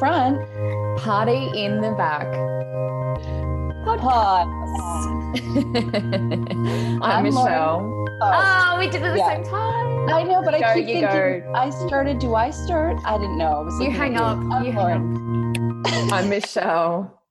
business in the front, party in the back. Pod. I'm, I'm Michelle. Oh, Oh, we did it at the Yeah. same time. I know, but I keep thinking go. I started. Do I start? I didn't know. I was You hang up. I'm You hang Lauren. I'm Michelle.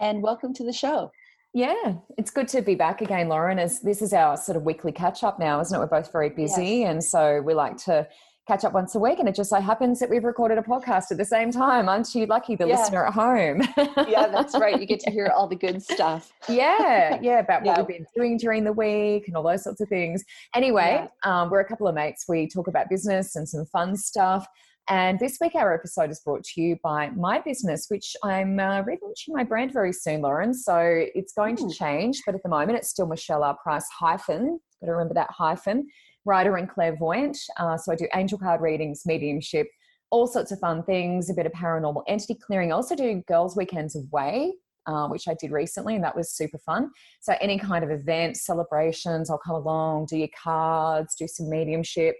And welcome to the show. Yeah, it's good to be back again, Lauren. As this is our sort of weekly catch up now, isn't it? We're both very busy, and so we like to catch up once a week. And it just so happens that we've recorded a podcast at the same time. Aren't you lucky, the Yeah. listener at home? Yeah, that's right. You get to hear all the good stuff. yeah, yeah, about what Yeah. we've been doing during the week and all those sorts of things. Anyway, um, we're a couple of mates. We talk about business and some fun stuff. And this week, our episode is brought to you by my business, which I'm uh, relaunching my brand very soon, Lauren. So it's going Ooh. to change, but at the moment, it's still Michelle R. Price hyphen. Got to remember that hyphen. Writer and clairvoyant. Uh, so I do angel card readings, mediumship, all sorts of fun things, a bit of paranormal entity clearing. I also do girls' weekends away, uh, which I did recently, and that was super fun. So any kind of events, celebrations, I'll come along, do your cards, do some mediumship,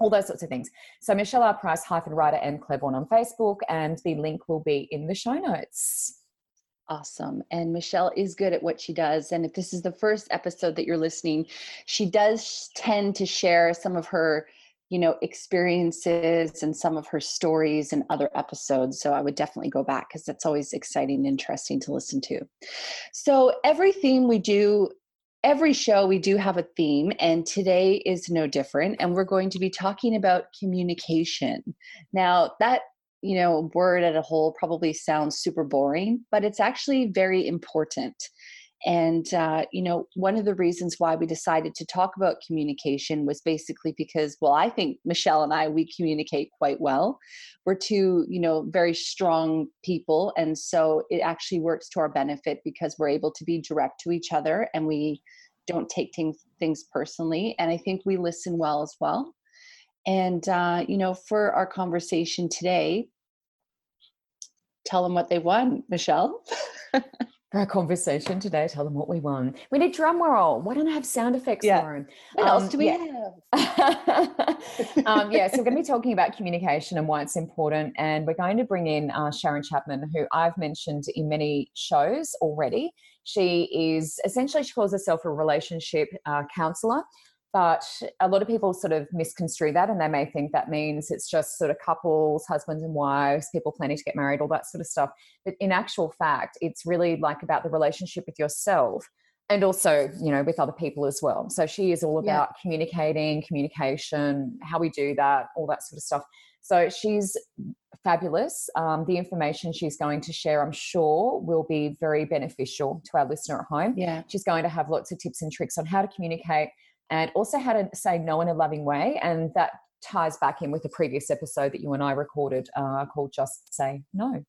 all those sorts of things. So Michelle R. Price hyphen writer and clairvoyant on Facebook, and the link will be in the show notes. Awesome. And Michelle is good at what she does. And if this is the first episode that you're listening, she does tend to share some of her, you know, experiences and some of her stories in other episodes. So I would definitely go back because that's always exciting and interesting to listen to. So every theme we do, every show we do have a theme, and today is no different. And we're going to be talking about communication. Now, that you know, word at a whole probably sounds super boring, but it's actually very important. And, uh, you know, one of the reasons why we decided to talk about communication was basically because, well, I think Michelle and I, we communicate quite well. We're two, you know, very strong people. And so it actually works to our benefit because we're able to be direct to each other and we don't take things, things personally. And I think we listen well as well. And, uh, you know, for our conversation today, tell them what they won, Michelle. For our conversation today, tell them what we won. We need drum roll. Why don't I have sound effects, Yeah. Lauren? What else Um, do we yeah. have? um, yeah, so we're going to be talking about communication and why it's important. And we're going to bring in uh, Sharon Chapman, who I've mentioned in many shows already. She is essentially, she calls herself a relationship uh, counselor. But a lot of people sort of misconstrue that and they may think that means it's just sort of couples, husbands and wives, people planning to get married, all that sort of stuff. But in actual fact, it's really like about the relationship with yourself and also you know with other people as well so she is all Yeah. about communicating communication how we do that all that sort of stuff so she's fabulous um, the information she's going to share i'm sure will be very beneficial to our listener at home yeah. she's going to have lots of tips and tricks on how to communicate and also how to say no in a loving way and that ties back in with the previous episode that you and i recorded uh, called just say no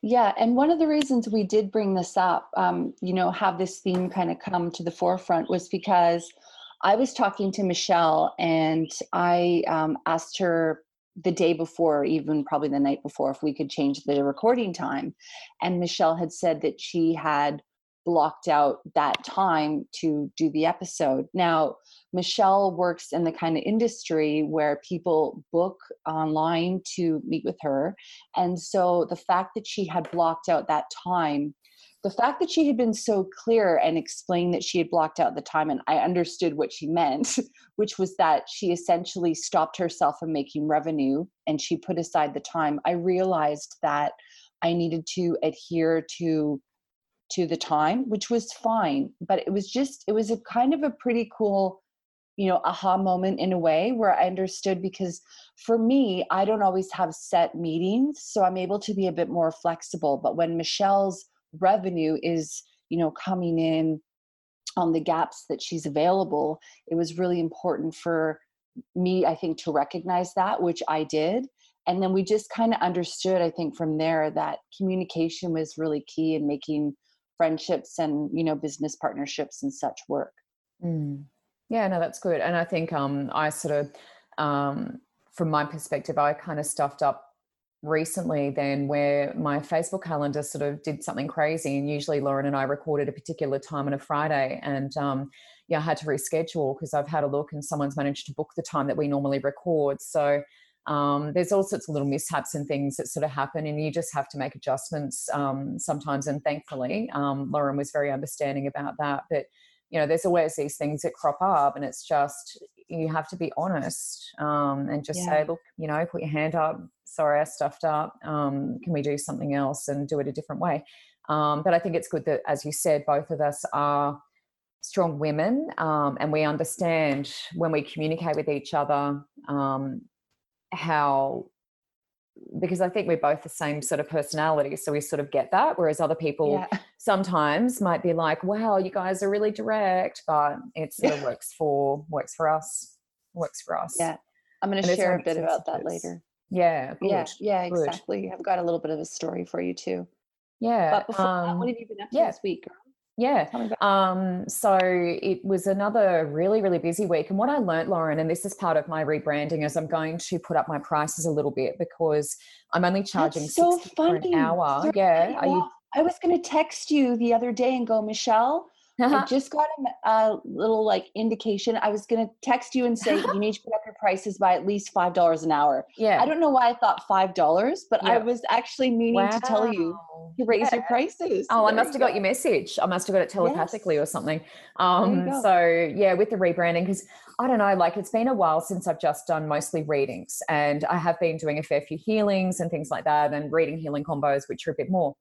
Yeah, and one of the reasons we did bring this up, um, you know, have this theme kind of come to the forefront was because I was talking to Michelle and I um, asked her the day before, even probably the night before, if we could change the recording time. And Michelle had said that she had blocked out that time to do the episode. Now, Michelle works in the kind of industry where people book online to meet with her. And so the fact that she had blocked out that time, the fact that she had been so clear and explained that she had blocked out the time, and I understood what she meant, which was that she essentially stopped herself from making revenue and she put aside the time. I realized that I needed to adhere to to the time which was fine but it was just it was a kind of a pretty cool you know aha moment in a way where i understood because for me i don't always have set meetings so i'm able to be a bit more flexible but when michelle's revenue is you know coming in on the gaps that she's available it was really important for me i think to recognize that which i did and then we just kind of understood i think from there that communication was really key in making friendships and you know business partnerships and such work Mm. Yeah, no, that's good. And I think um, I sort of, um, from my perspective, I kind of stuffed up recently then where my Facebook calendar sort of did something crazy. And usually Lauren and I recorded a particular time on a Friday. And um, yeah, I had to reschedule because I've had a look and someone's managed to book the time that we normally record. So um, there's all sorts of little mishaps and things that sort of happen, and you just have to make adjustments um, sometimes. And thankfully, um, Lauren was very understanding about that. But you know, there's always these things that crop up, and it's just you have to be honest um, and just yeah. say, look, you know, put your hand up. Sorry, I stuffed up. Um, can we do something else and do it a different way? Um, but I think it's good that, as you said, both of us are strong women um, and we understand when we communicate with each other um, how because I think we're both the same sort of personality, so we sort of get that. Whereas other people yeah. sometimes might be like, "Wow, you guys are really direct," but it sort of works for works for us. Works for us. Yeah, I'm going to share a bit about that later. Yeah, good, yeah, yeah, good. exactly. I've got a little bit of a story for you too. Yeah. But before um, that, what have you been up to yeah. this week? Yeah. Um, so it was another really, really busy week. And what I learned, Lauren, and this is part of my rebranding, is I'm going to put up my prices a little bit because I'm only charging That's so funny. an hour. Sorry, yeah. Are you, I was going to text you the other day and go, Michelle, I just got a, a, little like indication. I was going to text you and say you need to put up your prices by at least five dollars an hour. Yeah. I don't know why I thought five dollars, but yeah. I was actually meaning wow. to tell you to raise yeah. your prices. Oh, there I must have got your message. I must have got it telepathically yes. or something. Um, so yeah, with the rebranding, because I don't know, like it's been a while since I've just done mostly readings, and I have been doing a fair few healings and things like that, and reading healing combos, which are a bit more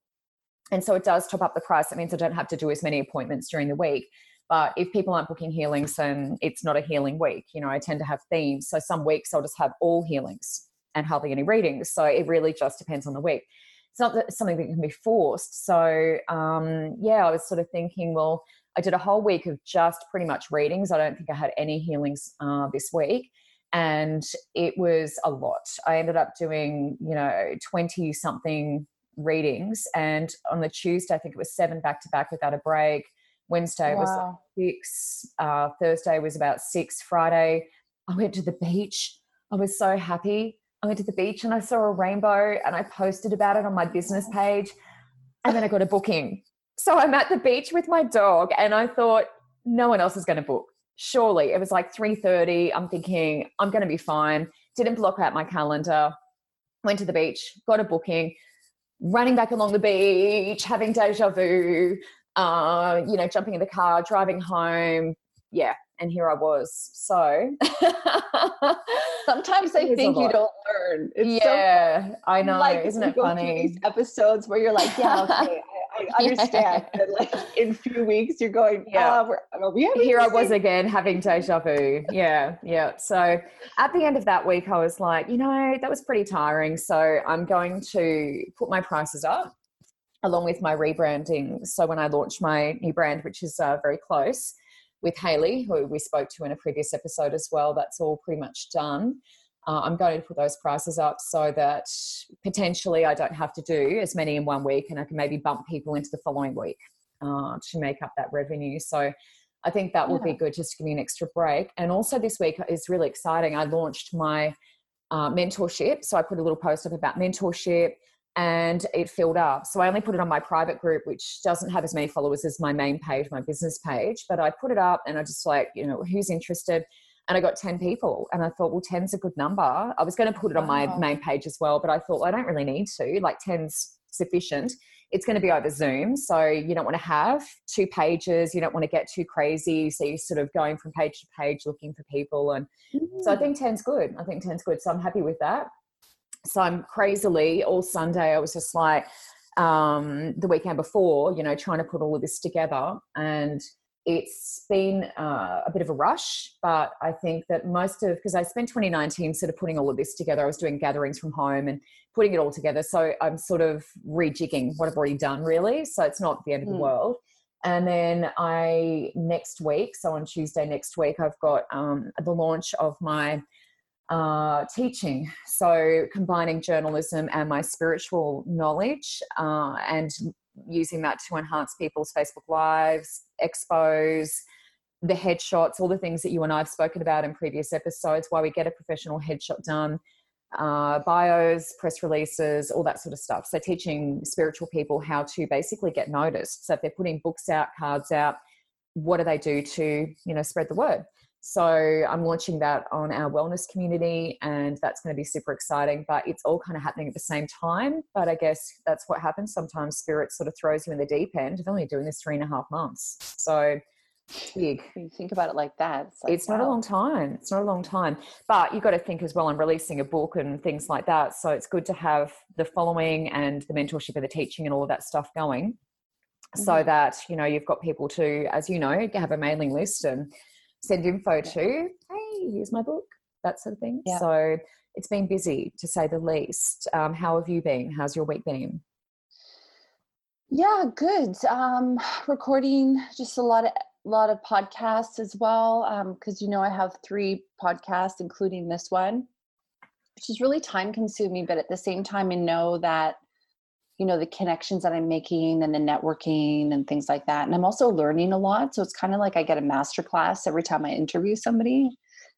and so it does top up the price. That means I don't have to do as many appointments during the week. But if people aren't booking healings, then it's not a healing week. You know, I tend to have themes. So some weeks I'll just have all healings and hardly any readings. So it really just depends on the week. It's not that something that can be forced. So um, yeah, I was sort of thinking, well, I did a whole week of just pretty much readings. I don't think I had any healings uh, this week. And it was a lot. I ended up doing, you know, 20 something readings. And on the Tuesday, I think it was seven back to back without a break. Wednesday wow. was like six. Uh, Thursday was about six. Friday, I went to the beach. I was so happy. I went to the beach and I saw a rainbow and I posted about it on my business page. And then I got a booking. So I'm at the beach with my dog and I thought, no one else is going to book. Surely. It was like 3:30. I'm thinking, I'm going to be fine. Didn't block out my calendar. Went to the beach, got a booking running back along the beach, having deja vu, uh, you know, jumping in the car, driving home. Yeah. And here I was. So sometimes I think you don't learn. It's yeah, so I know. Like, Isn't it funny? These episodes where you're like, yeah, okay, I understand that like in a few weeks you're going, yeah, we're we here I was again having deja vu. Yeah, yeah. So at the end of that week, I was like, you know, that was pretty tiring. So I'm going to put my prices up along with my rebranding. So when I launch my new brand, which is uh, very close with Haley, who we spoke to in a previous episode as well, that's all pretty much done uh, I'm going to put those prices up so that potentially I don't have to do as many in one week and I can maybe bump people into the following week uh, to make up that revenue. So I think that would yeah. be good just to give me an extra break. And also this week is really exciting. I launched my uh, mentorship. So I put a little post up about mentorship and it filled up. So I only put it on my private group, which doesn't have as many followers as my main page, my business page. But I put it up and I just like, you know, who's interested? And I got 10 people. And I thought, well, 10's a good number. I was going to put it on my main page as well, but I thought, well, I don't really need to. Like 10's sufficient. It's going to be over Zoom. So you don't want to have two pages. You don't want to get too crazy. So you're sort of going from page to page looking for people. And mm. so I mm. think 10's good. I think 10's good. So I'm happy with that. So I'm crazily all Sunday, I was just like, um, the weekend before, you know, trying to put all of this together. And it's been uh, a bit of a rush, but I think that most of because I spent 2019 sort of putting all of this together. I was doing gatherings from home and putting it all together. So I'm sort of rejigging what I've already done, really. So it's not the end of the mm. world. And then I next week, so on Tuesday next week, I've got um, the launch of my uh, teaching. So combining journalism and my spiritual knowledge uh, and using that to enhance people's Facebook lives, expos, the headshots, all the things that you and I have spoken about in previous episodes, why we get a professional headshot done, uh, bios, press releases, all that sort of stuff. So, teaching spiritual people how to basically get noticed. So, if they're putting books out, cards out, what do they do to, you know, spread the word? So I'm launching that on our wellness community, and that's going to be super exciting. But it's all kind of happening at the same time. But I guess that's what happens sometimes. Spirit sort of throws you in the deep end. I've only doing this three and a half months, so big. you think about it like that, it's, like, it's wow. not a long time. It's not a long time. But you've got to think as well. I'm releasing a book and things like that, so it's good to have the following and the mentorship and the teaching and all of that stuff going. Mm-hmm. So that you know you've got people to, as you know, have a mailing list and send info to, hey, here's my book, that sort of thing. Yeah. So it's been busy to say the least. Um, how have you been? How's your week been? Yeah, good. Um, recording just a lot of lot of podcasts as well because um, you know I have three podcasts, including this one, which is really time consuming. But at the same time, I know that you know the connections that i'm making and the networking and things like that. And i'm also learning a lot so it's kind of like i get a master class every time i interview somebody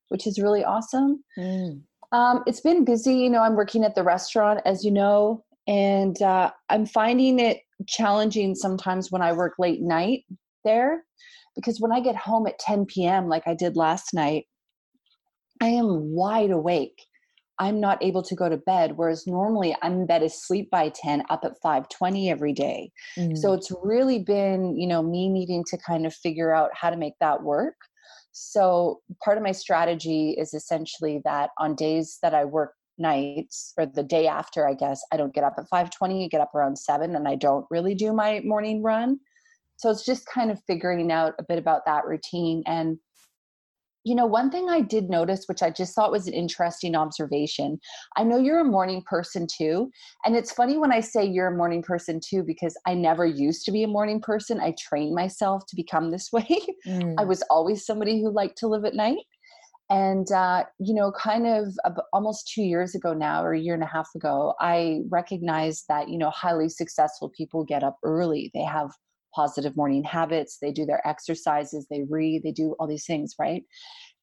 which is really awesome. Mm. um, it's been busy you know i'm working at the restaurant as you know and uh, i'm finding it challenging sometimes when i work late night there because when i get home at 10 p.m like i did last night i am wide awake I'm not able to go to bed. Whereas normally I'm in bed asleep by 10, up at 520 every day. Mm. So it's really been, you know, me needing to kind of figure out how to make that work. So part of my strategy is essentially that on days that I work nights or the day after, I guess, I don't get up at 520, I get up around seven and I don't really do my morning run. So it's just kind of figuring out a bit about that routine and you know, one thing I did notice, which I just thought was an interesting observation. I know you're a morning person too. And it's funny when I say you're a morning person too, because I never used to be a morning person. I trained myself to become this way. Mm. I was always somebody who liked to live at night. And, uh, you know, kind of almost two years ago now, or a year and a half ago, I recognized that, you know, highly successful people get up early. They have positive morning habits, they do their exercises, they read, they do all these things, right?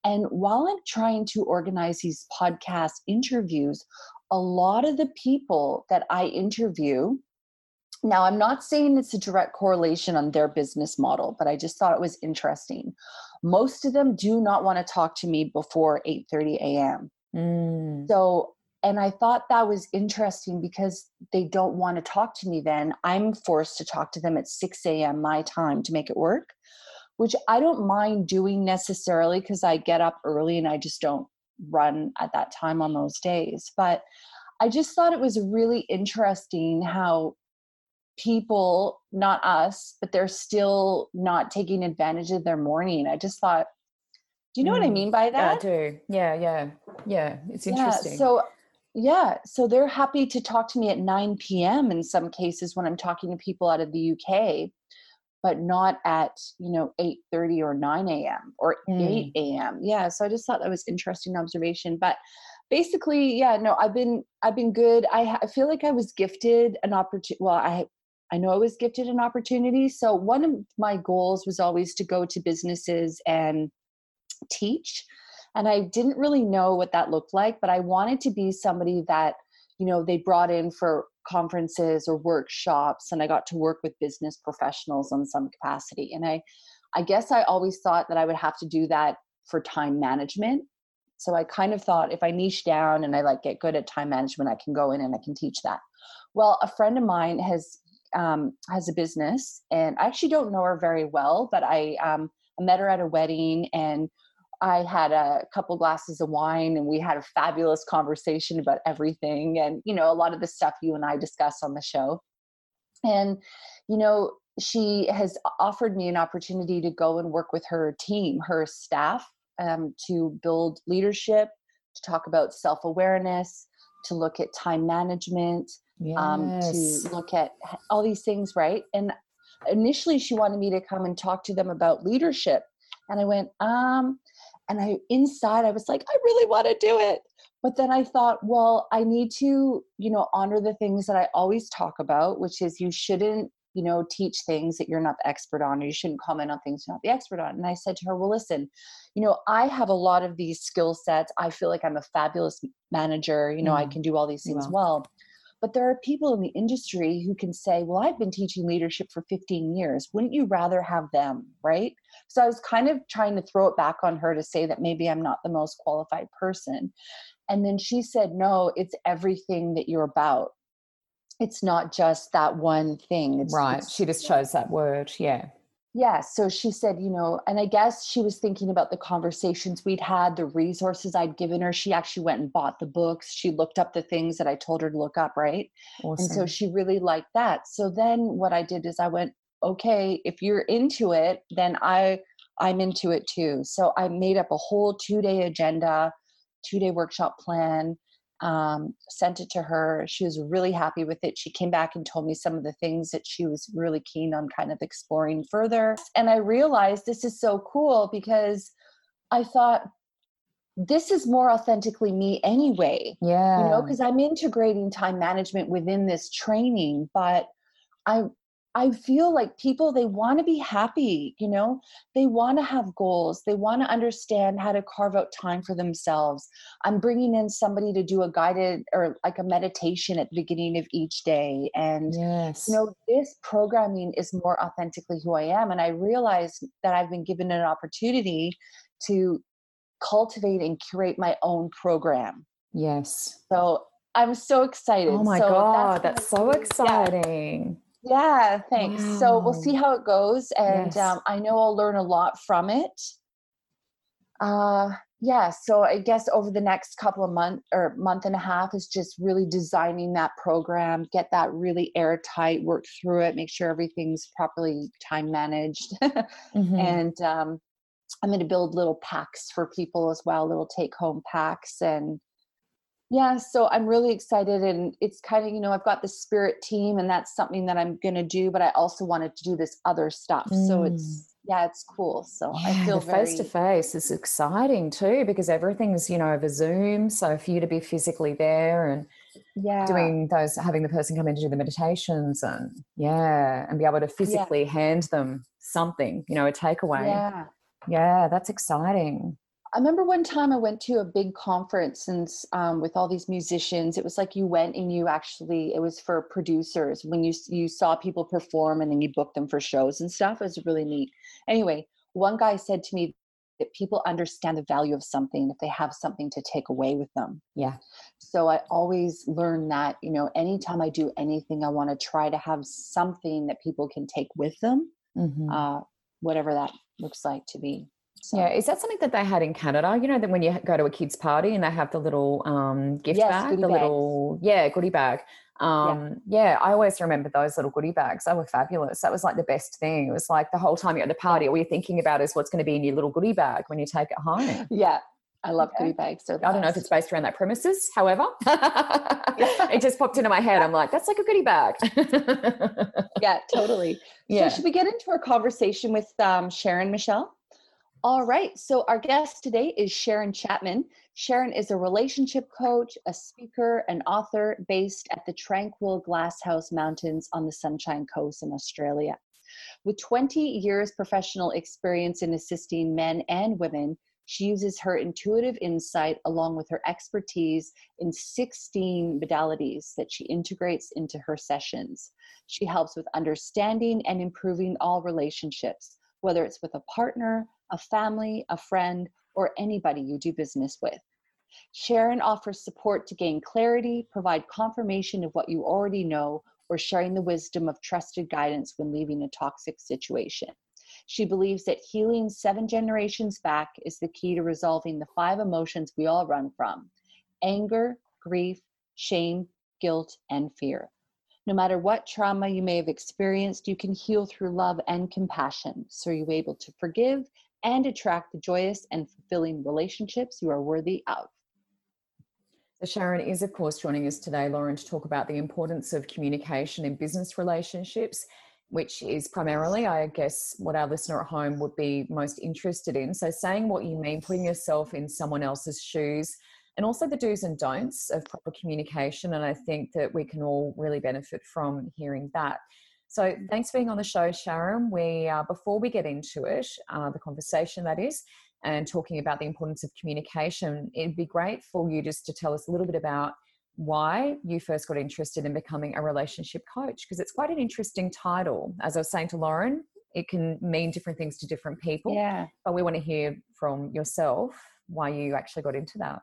And while I'm trying to organize these podcast interviews, a lot of the people that I interview, now I'm not saying it's a direct correlation on their business model, but I just thought it was interesting. Most of them do not want to talk to me before 8:30 a.m. Mm. So and I thought that was interesting because they don't want to talk to me then. I'm forced to talk to them at 6 a.m. my time to make it work, which I don't mind doing necessarily because I get up early and I just don't run at that time on those days. But I just thought it was really interesting how people, not us, but they're still not taking advantage of their morning. I just thought, do you know mm. what I mm. mean by that? Yeah, I do. Yeah, yeah, yeah. It's interesting. Yeah, so yeah, so they're happy to talk to me at 9 p.m. in some cases when I'm talking to people out of the UK, but not at, you know, 8:30 or 9 a.m. or mm. 8 a.m. Yeah, so I just thought that was interesting observation, but basically, yeah, no, I've been I've been good. I, I feel like I was gifted an opportunity. Well, I I know I was gifted an opportunity. So one of my goals was always to go to businesses and teach and I didn't really know what that looked like, but I wanted to be somebody that, you know, they brought in for conferences or workshops and I got to work with business professionals on some capacity. And I I guess I always thought that I would have to do that for time management. So I kind of thought if I niche down and I like get good at time management, I can go in and I can teach that. Well, a friend of mine has um, has a business, and I actually don't know her very well, but I um, I met her at a wedding, and I had a couple glasses of wine and we had a fabulous conversation about everything and you know a lot of the stuff you and I discuss on the show. And you know, she has offered me an opportunity to go and work with her team, her staff, um, to build leadership, to talk about self awareness, to look at time management, yes. um, to look at all these things, right? And initially, she wanted me to come and talk to them about leadership. And I went, um, and I inside I was like, I really want to do it. But then I thought, well, I need to, you know, honor the things that I always talk about, which is you shouldn't, you know, teach things that you're not the expert on, or you shouldn't comment on things you're not the expert on. And I said to her, well, listen, you know, I have a lot of these skill sets. I feel like I'm a fabulous manager. You know, mm. I can do all these things well. well. But there are people in the industry who can say, Well, I've been teaching leadership for 15 years. Wouldn't you rather have them? Right. So I was kind of trying to throw it back on her to say that maybe I'm not the most qualified person. And then she said, No, it's everything that you're about. It's not just that one thing. It's, right. It's, she just chose that word. Yeah yeah so she said you know and i guess she was thinking about the conversations we'd had the resources i'd given her. She actually went and bought the books. She looked up the things that i told her to look up right? Awesome. and so she really liked that. So then what i did is i went okay if you're into it then i i'm into it too. So i made up a whole two day agenda two day workshop plan um, sent it to her. She was really happy with it. She came back and told me some of the things that she was really keen on kind of exploring further. And I realized this is so cool because I thought, this is more authentically me anyway. Yeah. You know, because I'm integrating time management within this training, but I I feel like people they want to be happy, you know. They want to have goals. They want to understand how to carve out time for themselves. I'm bringing in somebody to do a guided or like a meditation at the beginning of each day and yes. you know this programming is more authentically who I am and I realize that I've been given an opportunity to cultivate and curate my own program. Yes. So I'm so excited. Oh my so god, that's, that's so exciting. Yeah. Yeah, thanks. Wow. So we'll see how it goes, and yes. um, I know I'll learn a lot from it. Uh, yeah. So I guess over the next couple of months or month and a half is just really designing that program, get that really airtight, work through it, make sure everything's properly time managed, mm-hmm. and um, I'm going to build little packs for people as well, little take home packs, and yeah, so I'm really excited and it's kind of, you know, I've got the spirit team and that's something that I'm to do, but I also wanted to do this other stuff. Mm. So it's yeah, it's cool. So yeah, I feel face to face is exciting too because everything's, you know, over Zoom. So for you to be physically there and yeah doing those having the person come in to do the meditations and yeah and be able to physically yeah. hand them something you know a takeaway yeah yeah that's exciting I remember one time I went to a big conference and um, with all these musicians. It was like you went and you actually it was for producers when you you saw people perform and then you booked them for shows and stuff. It was really neat. Anyway, one guy said to me that people understand the value of something if they have something to take away with them. Yeah. So I always learn that you know anytime I do anything, I want to try to have something that people can take with them, mm-hmm. uh, whatever that looks like to be. So. Yeah, is that something that they had in Canada? You know, that when you go to a kids' party and they have the little um, gift yes, bag, the bags. little yeah goodie bag. Um, yeah. yeah. I always remember those little goodie bags. They were fabulous. That was like the best thing. It was like the whole time you're at the party, all you're thinking about is what's going to be in your little goodie bag when you take it home. Yeah, I love okay. goodie bags. So I don't know if it's based around that premises. However, it just popped into my head. I'm like, that's like a goodie bag. yeah, totally. Yeah. So should we get into our conversation with um, Sharon Michelle? All right. So, our guest today is Sharon Chapman. Sharon is a relationship coach, a speaker, and author based at the Tranquil Glasshouse Mountains on the Sunshine Coast in Australia. With 20 years professional experience in assisting men and women, she uses her intuitive insight along with her expertise in 16 modalities that she integrates into her sessions. She helps with understanding and improving all relationships, whether it's with a partner, a family, a friend, or anybody you do business with. Sharon offers support to gain clarity, provide confirmation of what you already know, or sharing the wisdom of trusted guidance when leaving a toxic situation. She believes that healing seven generations back is the key to resolving the five emotions we all run from anger, grief, shame, guilt, and fear. No matter what trauma you may have experienced, you can heal through love and compassion. So you're able to forgive and attract the joyous and fulfilling relationships you are worthy of. So, Sharon is, of course, joining us today, Lauren, to talk about the importance of communication in business relationships, which is primarily, I guess, what our listener at home would be most interested in. So, saying what you mean, putting yourself in someone else's shoes, and also the do's and don'ts of proper communication. And I think that we can all really benefit from hearing that. So thanks for being on the show, Sharon. We uh, before we get into it, uh, the conversation that is, and talking about the importance of communication, it'd be great for you just to tell us a little bit about why you first got interested in becoming a relationship coach because it's quite an interesting title. As I was saying to Lauren, it can mean different things to different people. Yeah. But we want to hear from yourself why you actually got into that.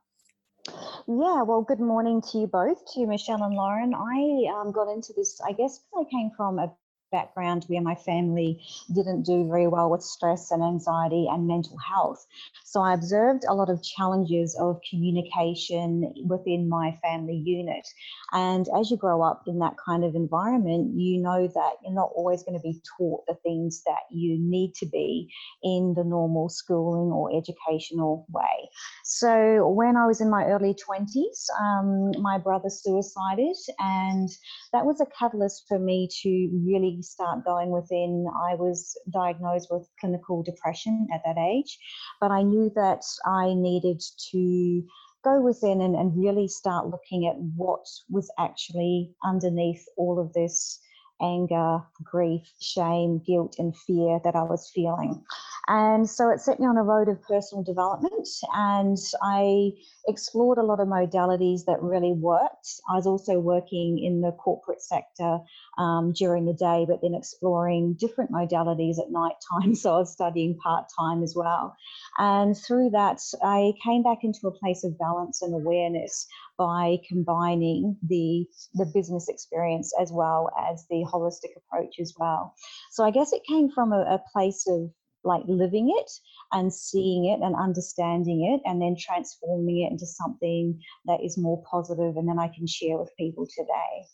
Yeah, well, good morning to you both, to Michelle and Lauren. I um, got into this, I guess, because I came from a background where my family didn't do very well with stress and anxiety and mental health. So I observed a lot of challenges of communication within my family unit. And as you grow up in that kind of environment, you know that you're not always going to be taught the things that you need to be in the normal schooling or educational way. So when I was in my early 20s, um, my brother suicided, and that was a catalyst for me to really start going within. I was diagnosed with clinical depression at that age, but I knew that I needed to go within and, and really start looking at what was actually underneath all of this anger, grief, shame, guilt, and fear that I was feeling. And so it set me on a road of personal development, and I explored a lot of modalities that really worked. I was also working in the corporate sector um, during the day, but then exploring different modalities at night time. So I was studying part time as well. And through that, I came back into a place of balance and awareness by combining the the business experience as well as the holistic approach as well. So I guess it came from a, a place of like living it and seeing it and understanding it and then transforming it into something that is more positive and then I can share with people today.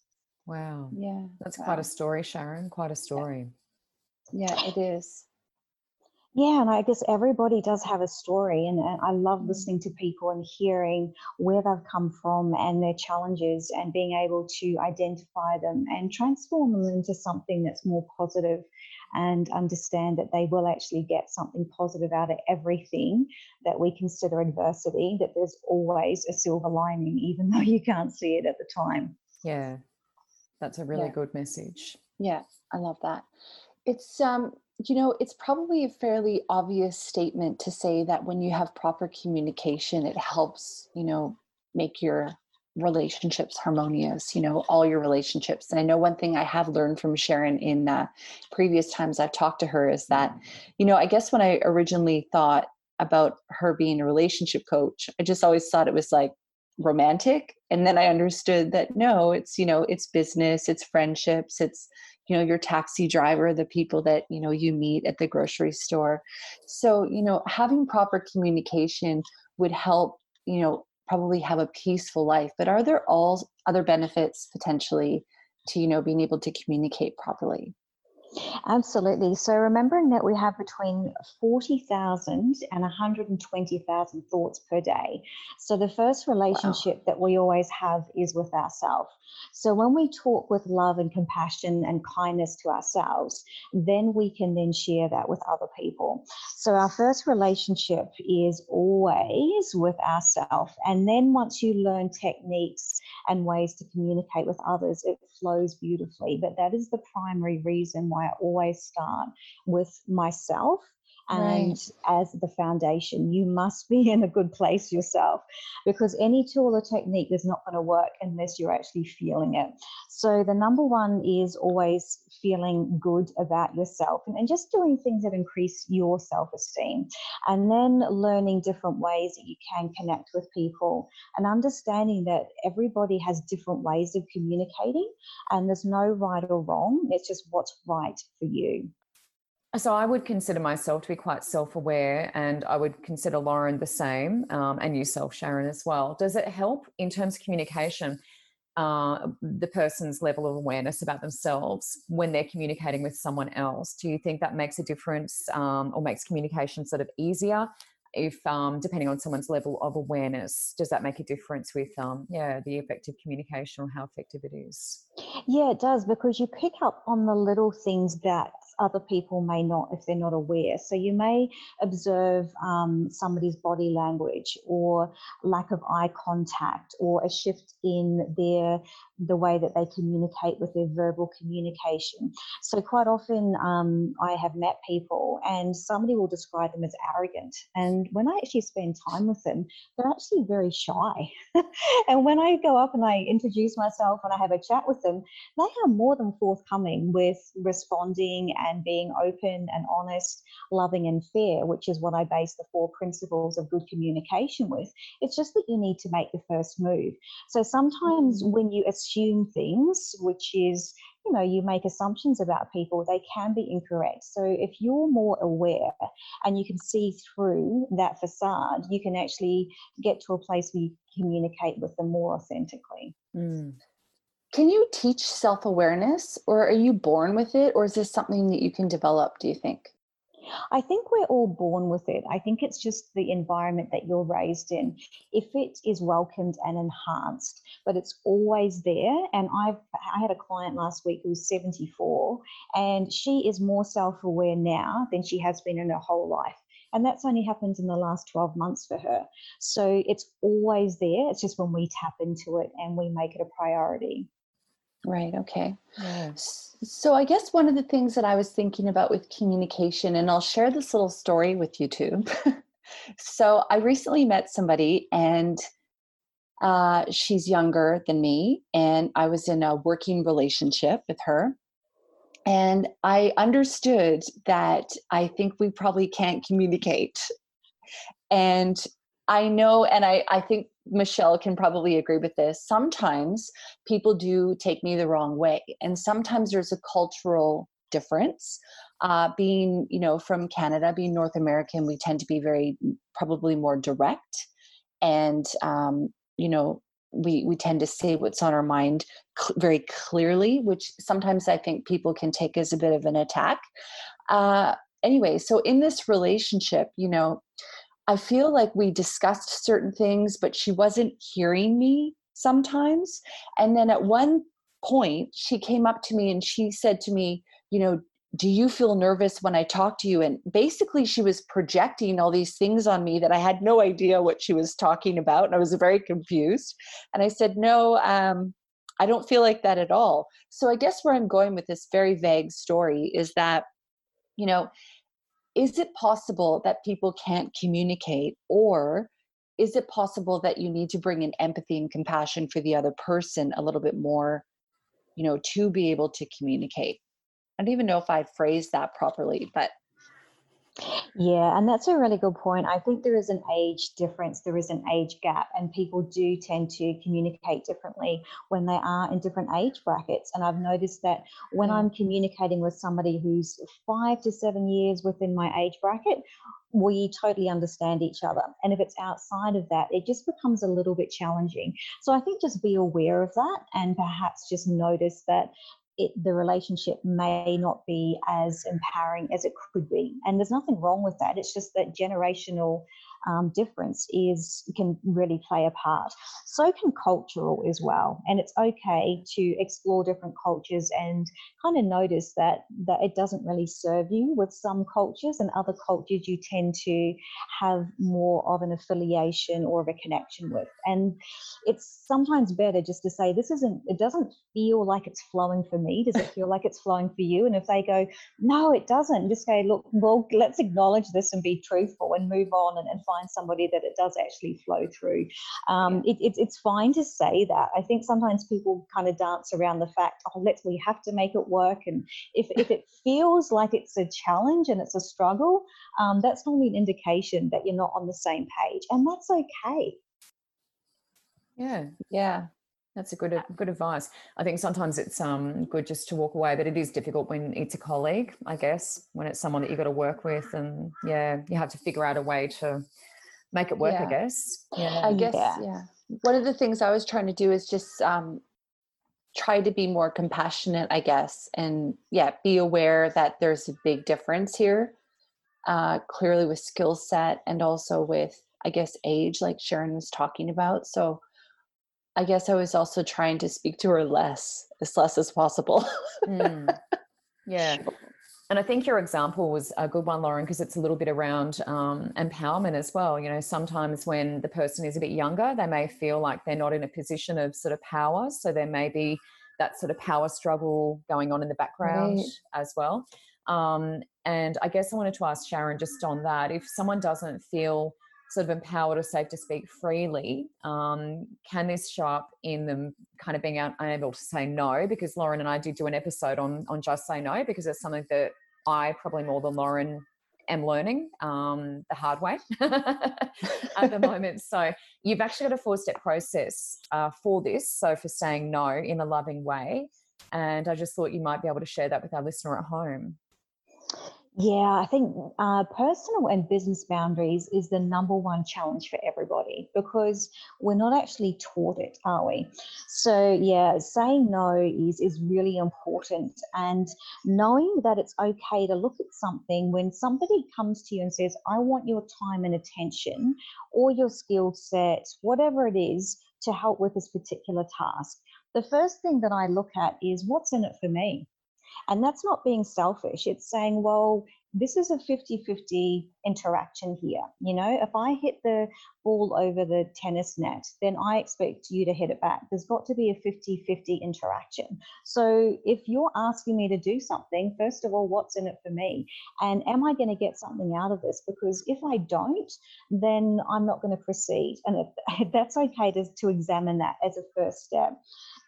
Wow. Yeah. That's wow. quite a story, Sharon. Quite a story. Yeah, it is. Yeah, and I guess everybody does have a story, and, and, I love Mm. listening to people and hearing where they've come from and their challenges, and being able to identify them and transform them into something that's more positive, and understand that they will actually get something positive out of everything that we consider adversity. That there's always a silver lining, even though you can't see it at the time. Yeah, that's a really Yeah. good message. Yeah, I love that. It's um, you know, it's probably a fairly obvious statement to say that when you have proper communication, it helps, you know, make your relationships harmonious, you know, all your relationships. And I know one thing I have learned from Sharon in uh, previous times I've talked to her is that, you know, I guess when I originally thought about her being a relationship coach, I just always thought it was like romantic. And then I understood that no, it's, you know, it's business, it's friendships, it's, you know, your taxi driver, the people that, you know, you meet at the grocery store. So, you know, having proper communication would help, you know, probably have a peaceful life. But are there all other benefits potentially to, you know, being able to communicate properly? Absolutely. So remembering that we have between 40,000 and 120,000 thoughts per day. So the first relationship wow. that we always have is with ourselves. So when we talk with love and compassion and kindness to ourselves, then we can then share that with other people. So our first relationship is always with ourselves. And then once you learn techniques and ways to communicate with others, it flows beautifully. But that is the primary reason why I always start with myself and right. as the foundation you must be in a good place yourself because any tool or technique is not going to work unless you're actually feeling it so the number one is always feeling good about yourself and, and just doing things that increase your self-esteem and then learning different ways that you can connect with people and understanding that everybody has different ways of communicating and there's no right or wrong it's just what's right for you so I would consider myself to be quite self-aware, and I would consider Lauren the same, um, and yourself, Sharon, as well. Does it help in terms of communication? Uh, the person's level of awareness about themselves when they're communicating with someone else. Do you think that makes a difference um, or makes communication sort of easier? If um, depending on someone's level of awareness, does that make a difference with um, yeah the effective communication or how effective it is? Yeah, it does because you pick up on the little things that other people may not if they're not aware. So you may observe um, somebody's body language or lack of eye contact or a shift in their the way that they communicate with their verbal communication. So quite often um, I have met people and somebody will describe them as arrogant. And when I actually spend time with them, they're actually very shy. and when I go up and I introduce myself and I have a chat with them, they are more than forthcoming with responding and being open and honest, loving and fair, which is what I base the four principles of good communication with. It's just that you need to make the first move. So sometimes mm. when you assume things, which is you know you make assumptions about people they can be incorrect so if you're more aware and you can see through that facade you can actually get to a place where you communicate with them more authentically mm. Can you teach self awareness or are you born with it or is this something that you can develop, do you think? I think we're all born with it. I think it's just the environment that you're raised in. If it is welcomed and enhanced, but it's always there. And I've I had a client last week who was 74, and she is more self-aware now than she has been in her whole life. And that's only happened in the last 12 months for her. So it's always there. It's just when we tap into it and we make it a priority. Right. Okay. So I guess one of the things that I was thinking about with communication, and I'll share this little story with you too. so I recently met somebody and uh, she's younger than me, and I was in a working relationship with her. And I understood that I think we probably can't communicate. And I know, and I, I think Michelle can probably agree with this. Sometimes people do take me the wrong way, and sometimes there's a cultural difference. Uh, being, you know, from Canada, being North American, we tend to be very, probably more direct, and um, you know, we we tend to say what's on our mind cl- very clearly, which sometimes I think people can take as a bit of an attack. Uh, anyway, so in this relationship, you know, I feel like we discussed certain things, but she wasn't hearing me sometimes. And then at one point, she came up to me and she said to me, You know, do you feel nervous when I talk to you? And basically, she was projecting all these things on me that I had no idea what she was talking about. And I was very confused. And I said, No, um, I don't feel like that at all. So I guess where I'm going with this very vague story is that, you know, is it possible that people can't communicate or is it possible that you need to bring in empathy and compassion for the other person a little bit more you know to be able to communicate? I don't even know if i phrased that properly but yeah, and that's a really good point. I think there is an age difference, there is an age gap, and people do tend to communicate differently when they are in different age brackets. And I've noticed that when mm. I'm communicating with somebody who's five to seven years within my age bracket, we totally understand each other. And if it's outside of that, it just becomes a little bit challenging. So I think just be aware of that and perhaps just notice that it, the relationship may not be as empowering as it could be. And there's nothing wrong with that. It's just that generational um, difference is can really play a part. So can cultural as well, and it's okay to explore different cultures and kind of notice that that it doesn't really serve you with some cultures, and other cultures you tend to have more of an affiliation or of a connection with. And it's sometimes better just to say this isn't. It doesn't feel like it's flowing for me. Does it feel like it's flowing for you? And if they go, no, it doesn't, just say, look, well, let's acknowledge this and be truthful and move on and, and find somebody that it does actually flow through. Um, it, it, it's fine to say that. I think sometimes people kind of dance around the fact, oh, let's we have to make it work. And if, if it feels like it's a challenge and it's a struggle, um, that's normally an indication that you're not on the same page, and that's okay. Yeah, yeah, that's a good good advice. I think sometimes it's um good just to walk away, but it is difficult when it's a colleague, I guess, when it's someone that you've got to work with, and yeah, you have to figure out a way to make it work yeah. i guess yeah i guess yeah. yeah. one of the things i was trying to do is just um try to be more compassionate i guess and yeah be aware that there's a big difference here uh clearly with skill set and also with i guess age like sharon was talking about so i guess i was also trying to speak to her less as less as possible mm. yeah And I think your example was a good one, Lauren, because it's a little bit around um, empowerment as well. You know, sometimes when the person is a bit younger, they may feel like they're not in a position of sort of power. So there may be that sort of power struggle going on in the background right. as well. Um, and I guess I wanted to ask Sharon just on that if someone doesn't feel sort of empowered or safe to speak freely, um, can this show up in them kind of being unable to say no? Because Lauren and I did do an episode on on just say no because it's something that I probably more than Lauren am learning um, the hard way at the moment. So you've actually got a four step process uh, for this. So for saying no in a loving way. And I just thought you might be able to share that with our listener at home. Yeah, I think uh, personal and business boundaries is the number one challenge for everybody because we're not actually taught it, are we? So yeah, saying no is is really important, and knowing that it's okay to look at something when somebody comes to you and says, "I want your time and attention, or your skill set, whatever it is." To help with this particular task. The first thing that I look at is what's in it for me and that's not being selfish. It's saying, well, this is a 50 50 interaction here. You know, if I hit the ball over the tennis net, then I expect you to hit it back. There's got to be a 50 50 interaction. So if you're asking me to do something, first of all, what's in it for me? And am I going to get something out of this? Because if I don't, then I'm not going to proceed. And if, that's okay to, to examine that as a first step.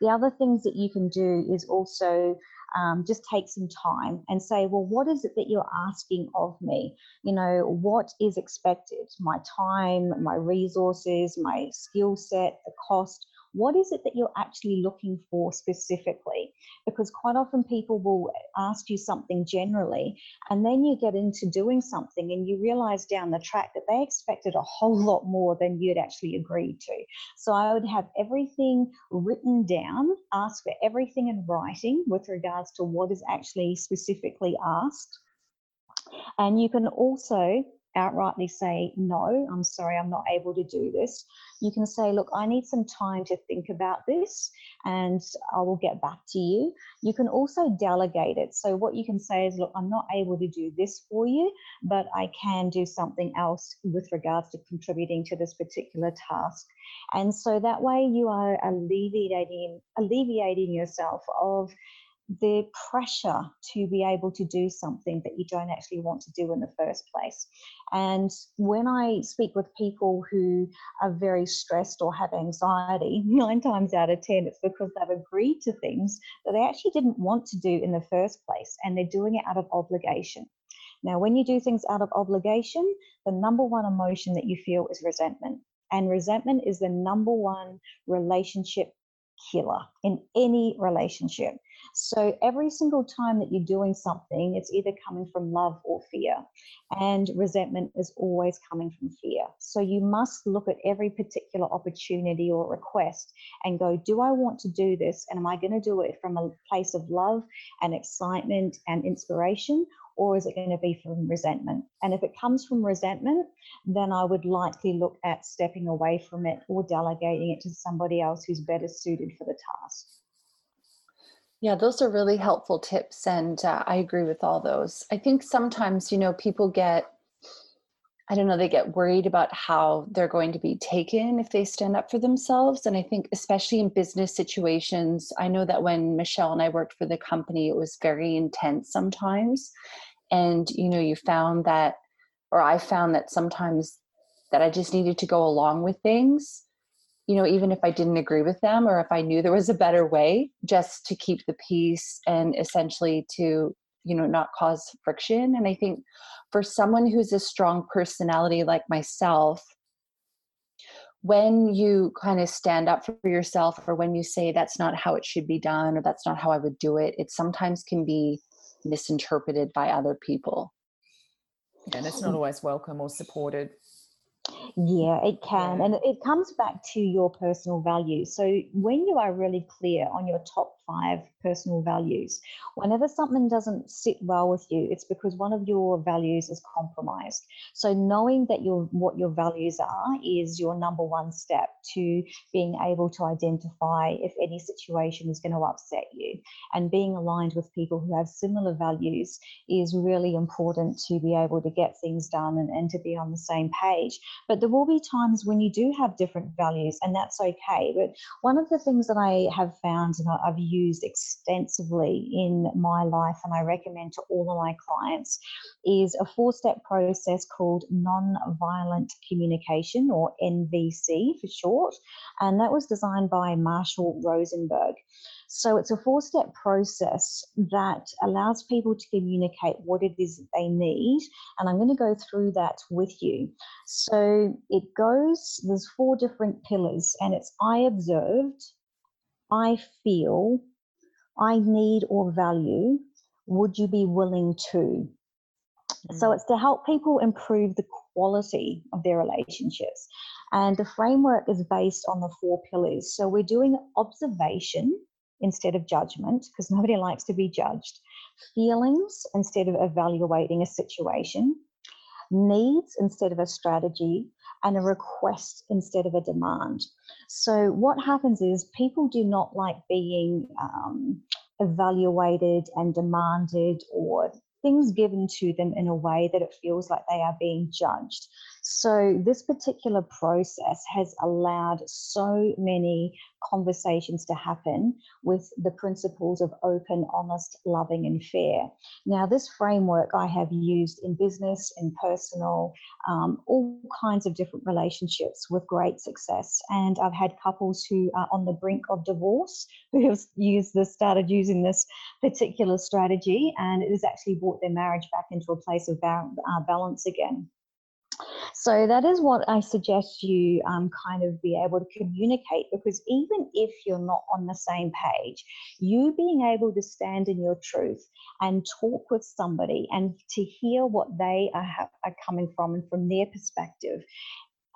The other things that you can do is also um, just take some time and say, well, what is it that you're asking of me? You know, what is expected? My time, my resources, my skill set, the cost what is it that you're actually looking for specifically? Because quite often people will ask you something generally, and then you get into doing something and you realize down the track that they expected a whole lot more than you'd actually agreed to. So I would have everything written down, ask for everything in writing with regards to what is actually specifically asked. And you can also outrightly say, No, I'm sorry, I'm not able to do this. You can say, Look, I need some time to think about this and I will get back to you. You can also delegate it. So, what you can say is, Look, I'm not able to do this for you, but I can do something else with regards to contributing to this particular task. And so that way you are alleviating, alleviating yourself of the pressure to be able to do something that you don't actually want to do in the first place. And when I speak with people who are very stressed or have anxiety, nine times out of 10, it's because they've agreed to things that they actually didn't want to do in the first place and they're doing it out of obligation. Now, when you do things out of obligation, the number one emotion that you feel is resentment. And resentment is the number one relationship killer in any relationship. So every single time that you're doing something, it's either coming from love or fear. And resentment is always coming from fear. So you must look at every particular opportunity or request and go, do I want to do this? And am I going to do it from a place of love and excitement and inspiration? Or is it going to be from resentment? And if it comes from resentment, then I would likely look at stepping away from it or delegating it to somebody else who's better suited for the task. Yeah, those are really helpful tips. And uh, I agree with all those. I think sometimes, you know, people get, I don't know, they get worried about how they're going to be taken if they stand up for themselves. And I think, especially in business situations, I know that when Michelle and I worked for the company, it was very intense sometimes. And, you know, you found that, or I found that sometimes that I just needed to go along with things you know, even if I didn't agree with them or if I knew there was a better way, just to keep the peace and essentially to, you know, not cause friction. And I think for someone who's a strong personality like myself, when you kind of stand up for yourself or when you say that's not how it should be done or that's not how I would do it, it sometimes can be misinterpreted by other people. And it's not hmm. always welcome or supported. Yeah, it can. Yeah. And it comes back to your personal values. So when you are really clear on your top five personal values. Whenever something doesn't sit well with you, it's because one of your values is compromised. So knowing that your what your values are is your number one step to being able to identify if any situation is going to upset you. And being aligned with people who have similar values is really important to be able to get things done and, and to be on the same page. But there will be times when you do have different values, and that's okay. But one of the things that I have found and I've used extensively in my life, and I recommend to all of my clients, is a four step process called non-violent communication or NVC for short. And that was designed by Marshall Rosenberg. So it's a four step process that allows people to communicate what it is they need. And I'm going to go through that with you. So it goes, there's four different pillars, and it's I observed, I feel, I need or value. Would you be willing to? So mm. it's to help people improve the quality of their relationships. And the framework is based on the four pillars. So we're doing observation instead of judgment, because nobody likes to be judged, feelings instead of evaluating a situation, needs instead of a strategy, and a request instead of a demand. So, what happens is people do not like being um, evaluated and demanded or things given to them in a way that it feels like they are being judged. So, this particular process has allowed so many conversations to happen with the principles of open, honest, loving, and fair. Now, this framework I have used in business, in personal, um, all kinds of different relationships with great success. And I've had couples who are on the brink of divorce who have used this, started using this particular strategy, and it has actually brought their marriage back into a place of uh, balance again. So that is what I suggest you um, kind of be able to communicate because even if you're not on the same page, you being able to stand in your truth and talk with somebody and to hear what they are, are coming from and from their perspective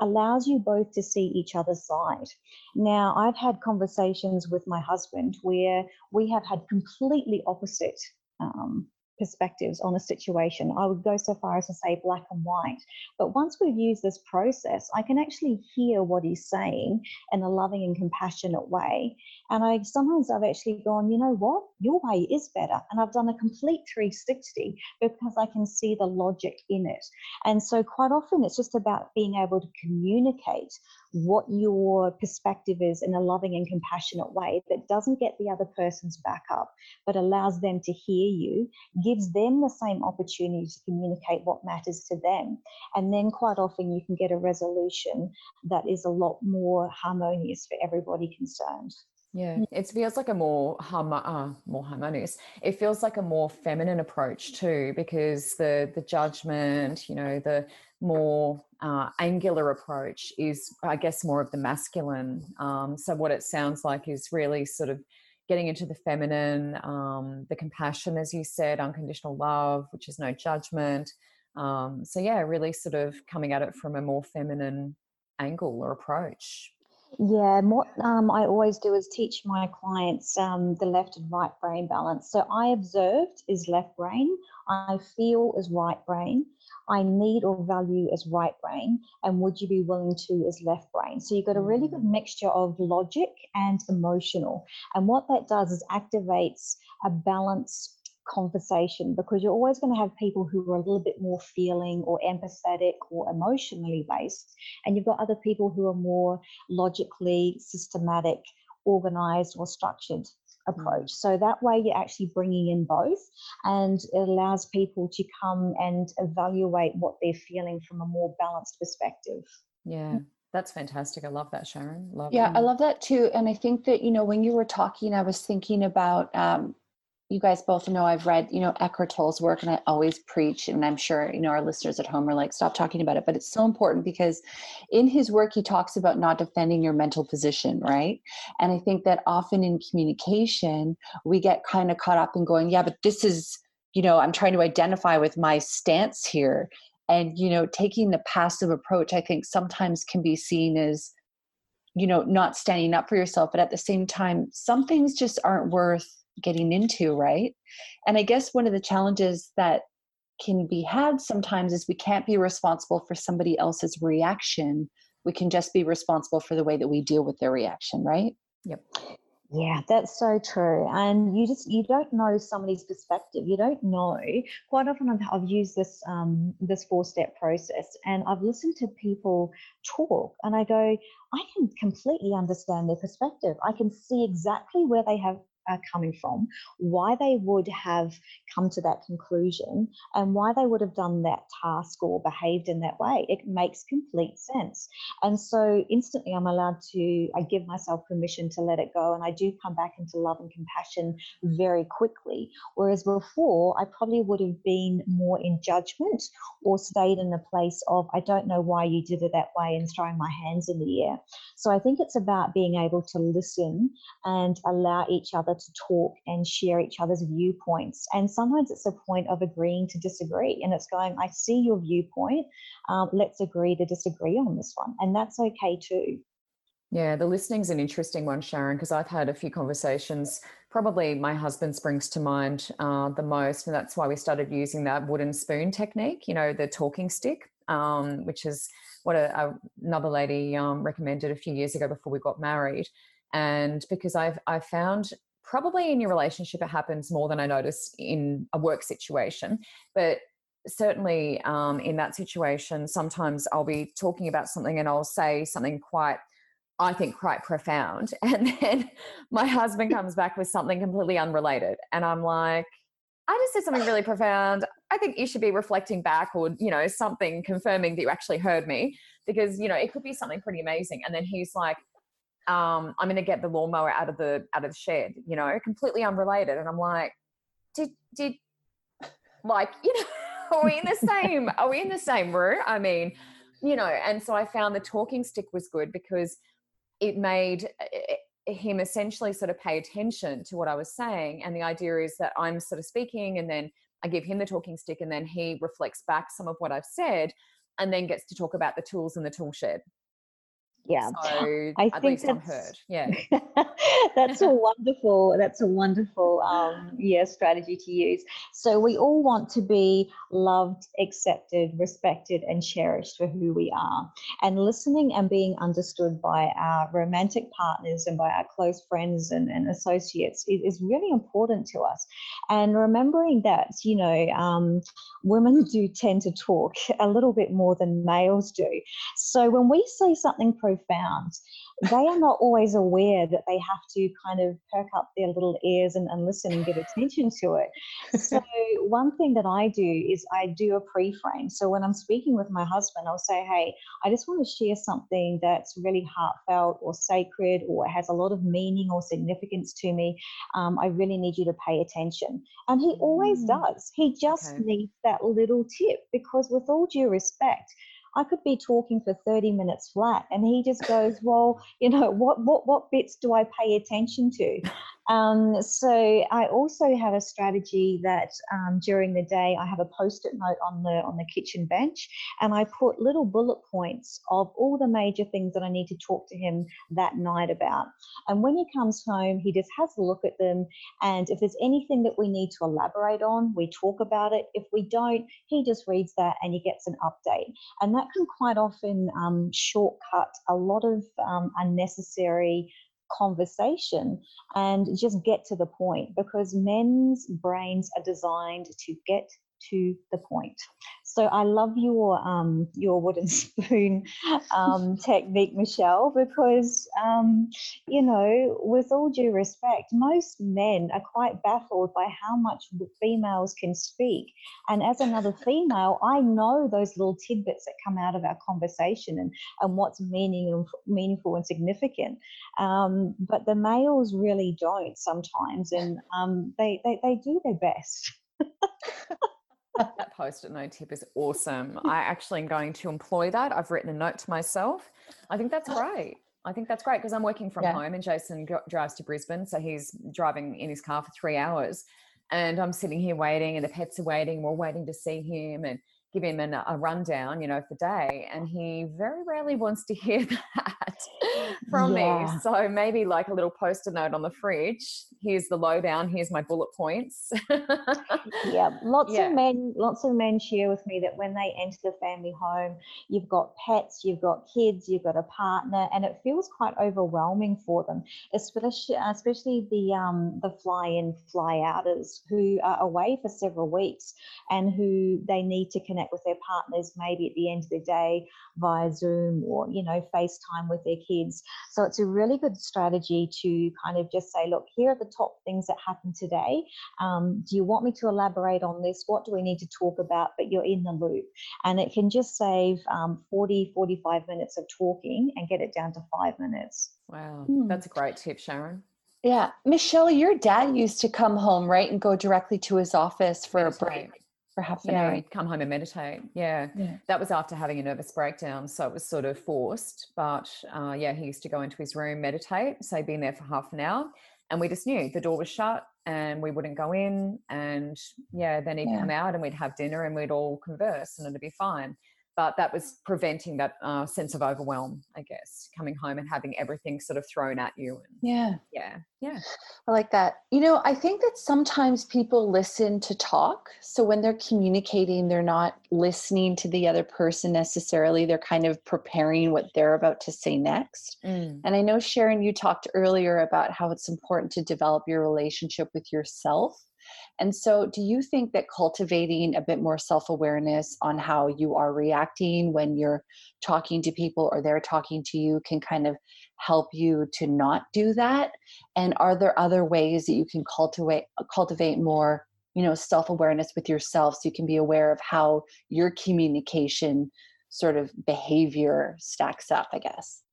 allows you both to see each other's side. Now, I've had conversations with my husband where we have had completely opposite um, perspectives on a situation. I would go so far as to say black and white. But once we've used this process, I can actually hear what he's saying in a loving and compassionate way. And I sometimes I've actually gone, you know what, your way is better. And I've done a complete 360 because I can see the logic in it. And so quite often it's just about being able to communicate what your perspective is in a loving and compassionate way that doesn't get the other person's back up, but allows them to hear you, gives them the same opportunity to communicate what matters to them. And then quite often you can get a resolution that is a lot more harmonious for everybody concerned. Yeah, it feels like a more hum- uh, more harmonious. It feels like a more feminine approach too, because the the judgment, you know, the more uh, angular approach is, I guess, more of the masculine. Um, so what it sounds like is really sort of getting into the feminine, um, the compassion, as you said, unconditional love, which is no judgment. Um, so yeah, really sort of coming at it from a more feminine angle or approach. Yeah, what um, I always do is teach my clients um, the left and right brain balance. So I observed is left brain, I feel is right brain, I need or value is right brain, and would you be willing to is left brain. So you've got a really good mm. mixture of logic and emotional. And what that does is activates a balance conversation because you're always going to have people who are a little bit more feeling or empathetic or emotionally based. And you've got other people who are more logically systematic, organized, or structured approach. Mm. So that way you're actually bringing in both and it allows people to come and evaluate what they're feeling from a more balanced perspective. Yeah. That's fantastic. I love that, Sharon. Love yeah, it. I love that too. And I think that, you know, when you were talking, I was thinking about um, you guys both know I've read, you know, Eckhart Tolle's work and I always preach, and I'm sure, you know, our listeners at home are like, stop talking about it. But it's so important because in his work, he talks about not defending your mental position, right? And I think that often in communication, we get kind of caught up in going, yeah, but this is, you know, I'm trying to identify with my stance here. And, you know, taking the passive approach, I think sometimes can be seen as you know not standing up for yourself but at the same time some things just aren't worth getting into right and i guess one of the challenges that can be had sometimes is we can't be responsible for somebody else's reaction we can just be responsible for the way that we deal with their reaction right yep yeah, that's so true. And you just you don't know somebody's perspective. You don't know. Quite often I've, I've used this um, this four step process, and I've listened to people talk, and I go, I can completely understand their perspective. I can see exactly where they have are coming from, why they would have come to that conclusion, and why they would have done that task or behaved in that way. It makes complete sense. And so instantly I'm allowed to, I give myself permission to let it go. And I do come back into love and compassion very quickly. Whereas before, I probably would have been more in judgment or stayed in a place of, I don't know why you did it that way and throwing my hands in the air. So I think it's about being able to listen and allow each other to talk and share each other's viewpoints. And sometimes it's a point of agreeing to disagree. And it's going, I see your viewpoint. Um, let's agree to disagree on this one. And that's okay too. Yeah, the listening's an interesting one, Sharon, because I've had a few conversations. Probably my husband springs to mind uh, the most, and that's why we started using that wooden spoon technique. You know, the talking stick, um, which is what a, a, another lady um, recommended a few years ago before we got married. And because I've I found probably in your relationship it happens more than i notice in a work situation but certainly um, in that situation sometimes i'll be talking about something and i'll say something quite i think quite profound and then my husband comes back with something completely unrelated and i'm like i just said something really profound. I think you should be reflecting back or you know something confirming that you actually heard me because you know it could be something pretty amazing. And then he's like um, I'm going to get the lawnmower out of the out of the shed, you know, completely unrelated. And I'm like, did did like you know, are we in the same? Are we in the same room? I mean, you know. And so I found the talking stick was good because it made him essentially sort of pay attention to what I was saying. And the idea is that I'm sort of speaking, and then I give him the talking stick, and then he reflects back some of what I've said, and then gets to talk about the tools in the tool shed yeah. So I think least I'm heard. Yeah. that's a wonderful that's a wonderful um yeah strategy to use. So we all want to be loved accepted respected and cherished for who we are. And listening and being understood by our romantic partners and by our close friends and, and associates is, is really important to us. And remembering that you know um, women do tend to talk a little bit more than males do. So when we say something pro profound. They are not always aware that they have to kind of perk up their little ears and, and listen and give attention to it. So, one thing that I do is I do a pre frame. So, when I'm speaking with my husband, I'll say, Hey, I just want to share something that's really heartfelt or sacred or has a lot of meaning or significance to me. Um, I really need you to pay attention. And he always mm. does. He just okay. needs that little tip because, with all due respect, I could be talking for 30 minutes flat and he just goes, Well, you know, what what what bits do I pay attention to? Um, so I also have a strategy that um, during the day I have a post-it note on the on the kitchen bench, and I put little bullet points of all the major things that I need to talk to him that night about. And when he comes home, he just has a look at them, and if there's anything that we need to elaborate on, we talk about it. If we don't, he just reads that and he gets an update, and that can quite often um, shortcut a lot of um, unnecessary conversation and just get to the point because men's brains are designed to get to the point. So I love your um, your wooden spoon um, technique, Michelle, because um, you know, with all due respect, most men are quite baffled by how much females can speak. And as another female, I know those little tidbits that come out of our conversation and and what's meaning meaningful and significant. Um, but the males really don't sometimes, and um, they, they they do their best. that post-it note tip is awesome. I actually am going to employ that. I've written a note to myself. I think that's great. I think that's great because I'm working from yeah. home and Jason drives to Brisbane. So he's driving in his car for three hours and I'm sitting here waiting and the pets are waiting. We're waiting to see him and give him an, a rundown, you know, for day. And he very rarely wants to hear that. from Yeah. me. So maybe like a little post-it note on the fridge. Here's the lowdown. Here's my bullet points. yeah lots Yeah. of men lots of men share with me that when they enter the family home you've got pets you've got kids you've got a partner and it feels quite overwhelming for them especially especially the um the fly in fly outers who are away for several weeks and who they need to connect with their partners maybe at the end of the day via zoom or you know facetime with their kids so it's a really good strategy to kind of just say look here are the top things that happened today um, do you want me to elaborate on this what do we need to talk about but you're in the loop and it can just save um, 40 45 minutes of talking and get it down to five minutes wow, Hmm. that's a great tip, Sharon. Yeah. Michelle, your dad used to come home, right, and go directly to his office for a break Meditate. For half an Yeah, hour. he'd come home and meditate. Yeah. Yeah. that was after having a nervous breakdown so it was sort of forced but uh, yeah he used to go into his room meditate so he'd been there for half an hour and we just knew the door was shut and we wouldn't go in and yeah then he'd Yeah. come out and we'd have dinner and we'd all converse and it'd be fine but that was preventing that uh, sense of overwhelm i guess coming home and having everything sort of thrown at you and Yeah. yeah yeah I like that. You know, I think that sometimes people listen to talk. So when they're communicating, they're not listening to the other person necessarily. They're kind of preparing what they're about to say next. Mm. And I know, Sharon, you talked earlier about how it's important to develop your relationship with yourself. And so, do you think that cultivating a bit more self awareness on how you are reacting when you're talking to people or they're talking to you can kind of help you to not do that? And are there other ways that you can cultivate cultivate more, you know, self awareness with yourself so you can be aware of how your communication sort of behavior stacks up? I guess.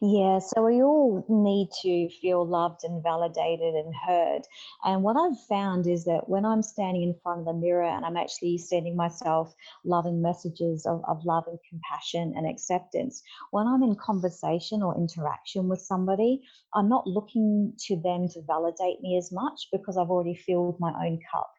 Yeah, so we all need to feel loved and validated and heard. And what I've found is that when I'm standing in front of the mirror and I'm actually sending myself loving messages of, of love and compassion and acceptance, when I'm in conversation or interaction with somebody, I'm not looking to them to validate me as much because I've already filled my own cup.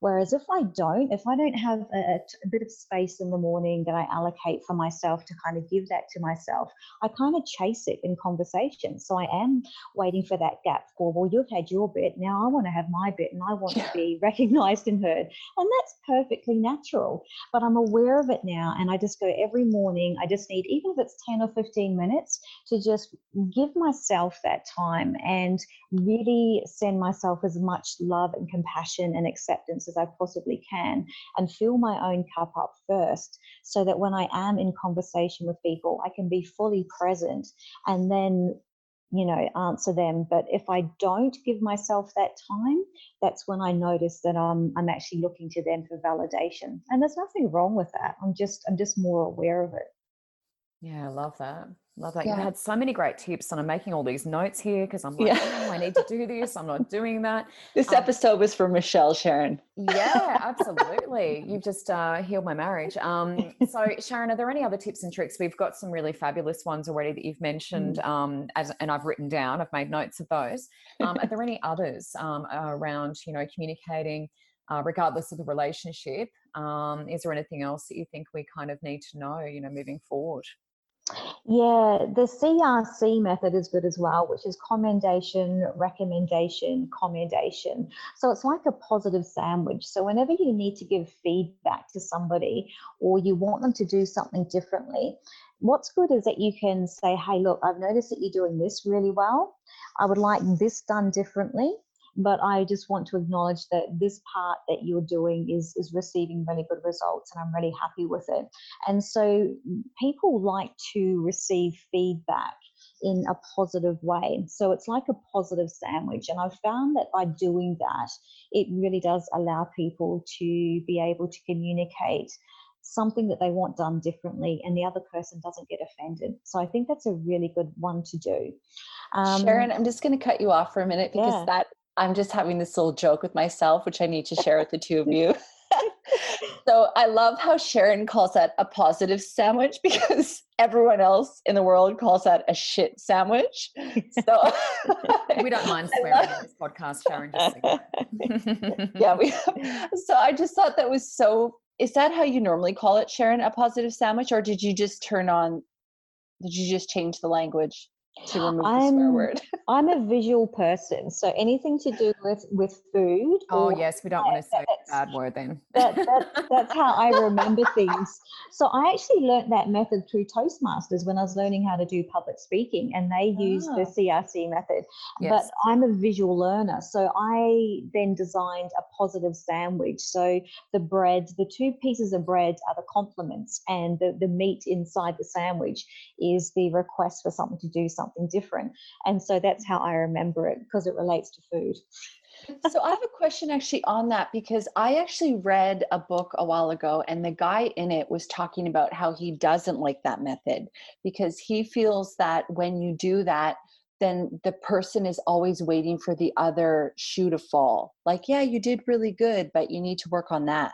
Whereas if I don't, if I don't have a bit of space in the morning that I allocate for myself to kind of give that to myself, I kind of chase it in conversation. So I am waiting for that gap for, well, you've had your bit. Now I want to have my bit and I want to be recognized and heard. And that's perfectly natural. But I'm aware of it now. And I just go every morning. I just need, even if it's 10 or 15 minutes, to just give myself that time and really send myself as much love and compassion and acceptance as I possibly can and fill my own cup up first so that when I am in conversation with people, I can be fully present and then, you know, answer them. But if I don't give myself that time, that's when I notice that I'm I'm actually looking to them for validation. And there's nothing wrong with that. I'm just I'm just more aware of it. Yeah, I love that. Love that. Yeah. You've had so many great tips, and I'm making all these notes here because I'm like, Yeah. oh, I need to do this. I'm not doing that. This Um, episode was for Michelle, Sharon. Yeah, absolutely. You've just uh, healed my marriage. Um, so, Sharon, are there any other tips and tricks? We've got some really fabulous ones already that you've mentioned, um, as, and I've written down. I've made notes of those. Um, are there any others um, around, you know, communicating, uh, regardless of the relationship? Um, is there anything else that you think we kind of need to know, you know, moving forward? Yeah, the CRC method is good as well, which is commendation, recommendation, commendation. So it's like a positive sandwich. So whenever you need to give feedback to somebody or you want them to do something differently, what's good is that you can say, hey, look, I've noticed that you're doing this really well. I would like this done differently. But I just want to acknowledge that this part that you're doing is, is receiving really good results and I'm really happy with it. And so people like to receive feedback in a positive way. So it's like a positive sandwich. And I've found that by doing that, it really does allow people to be able to communicate something that they want done differently and the other person doesn't get offended. So I think that's a really good one to do. Um, Sharon, I'm just going to cut you off for a minute because Yeah. that I'm just having this little joke with myself, which I need to share with the two of you. so I love how Sharon calls that a positive sandwich because everyone else in the world calls that a shit sandwich. So We don't mind swearing love- on this podcast, Sharon. Just yeah, we. So I just thought that was so. Is that how you normally call it, Sharon? A positive sandwich, or did you just turn on did you just change the language to remove the swear I'm word? I'm a visual person, so anything to do with with food. Oh yes, we don't want to say bad word then. that, that, that's how I remember things. So I actually learnt that method through Toastmasters when I was learning how to do public speaking, and they use the Ah. CRC method. Yes. But I'm a visual learner, so I then designed a positive sandwich. So the bread, the two pieces of bread are the compliments, and the, the meat inside the sandwich is the request for something to do something different. And so that's how I remember it because it relates to food. so I have a question actually on that because I actually read a book a while ago and the guy in it was talking about how he doesn't like that method because he feels that when you do that then the person is always waiting for the other shoe to fall. Like, yeah, you did really good, but you need to work on that.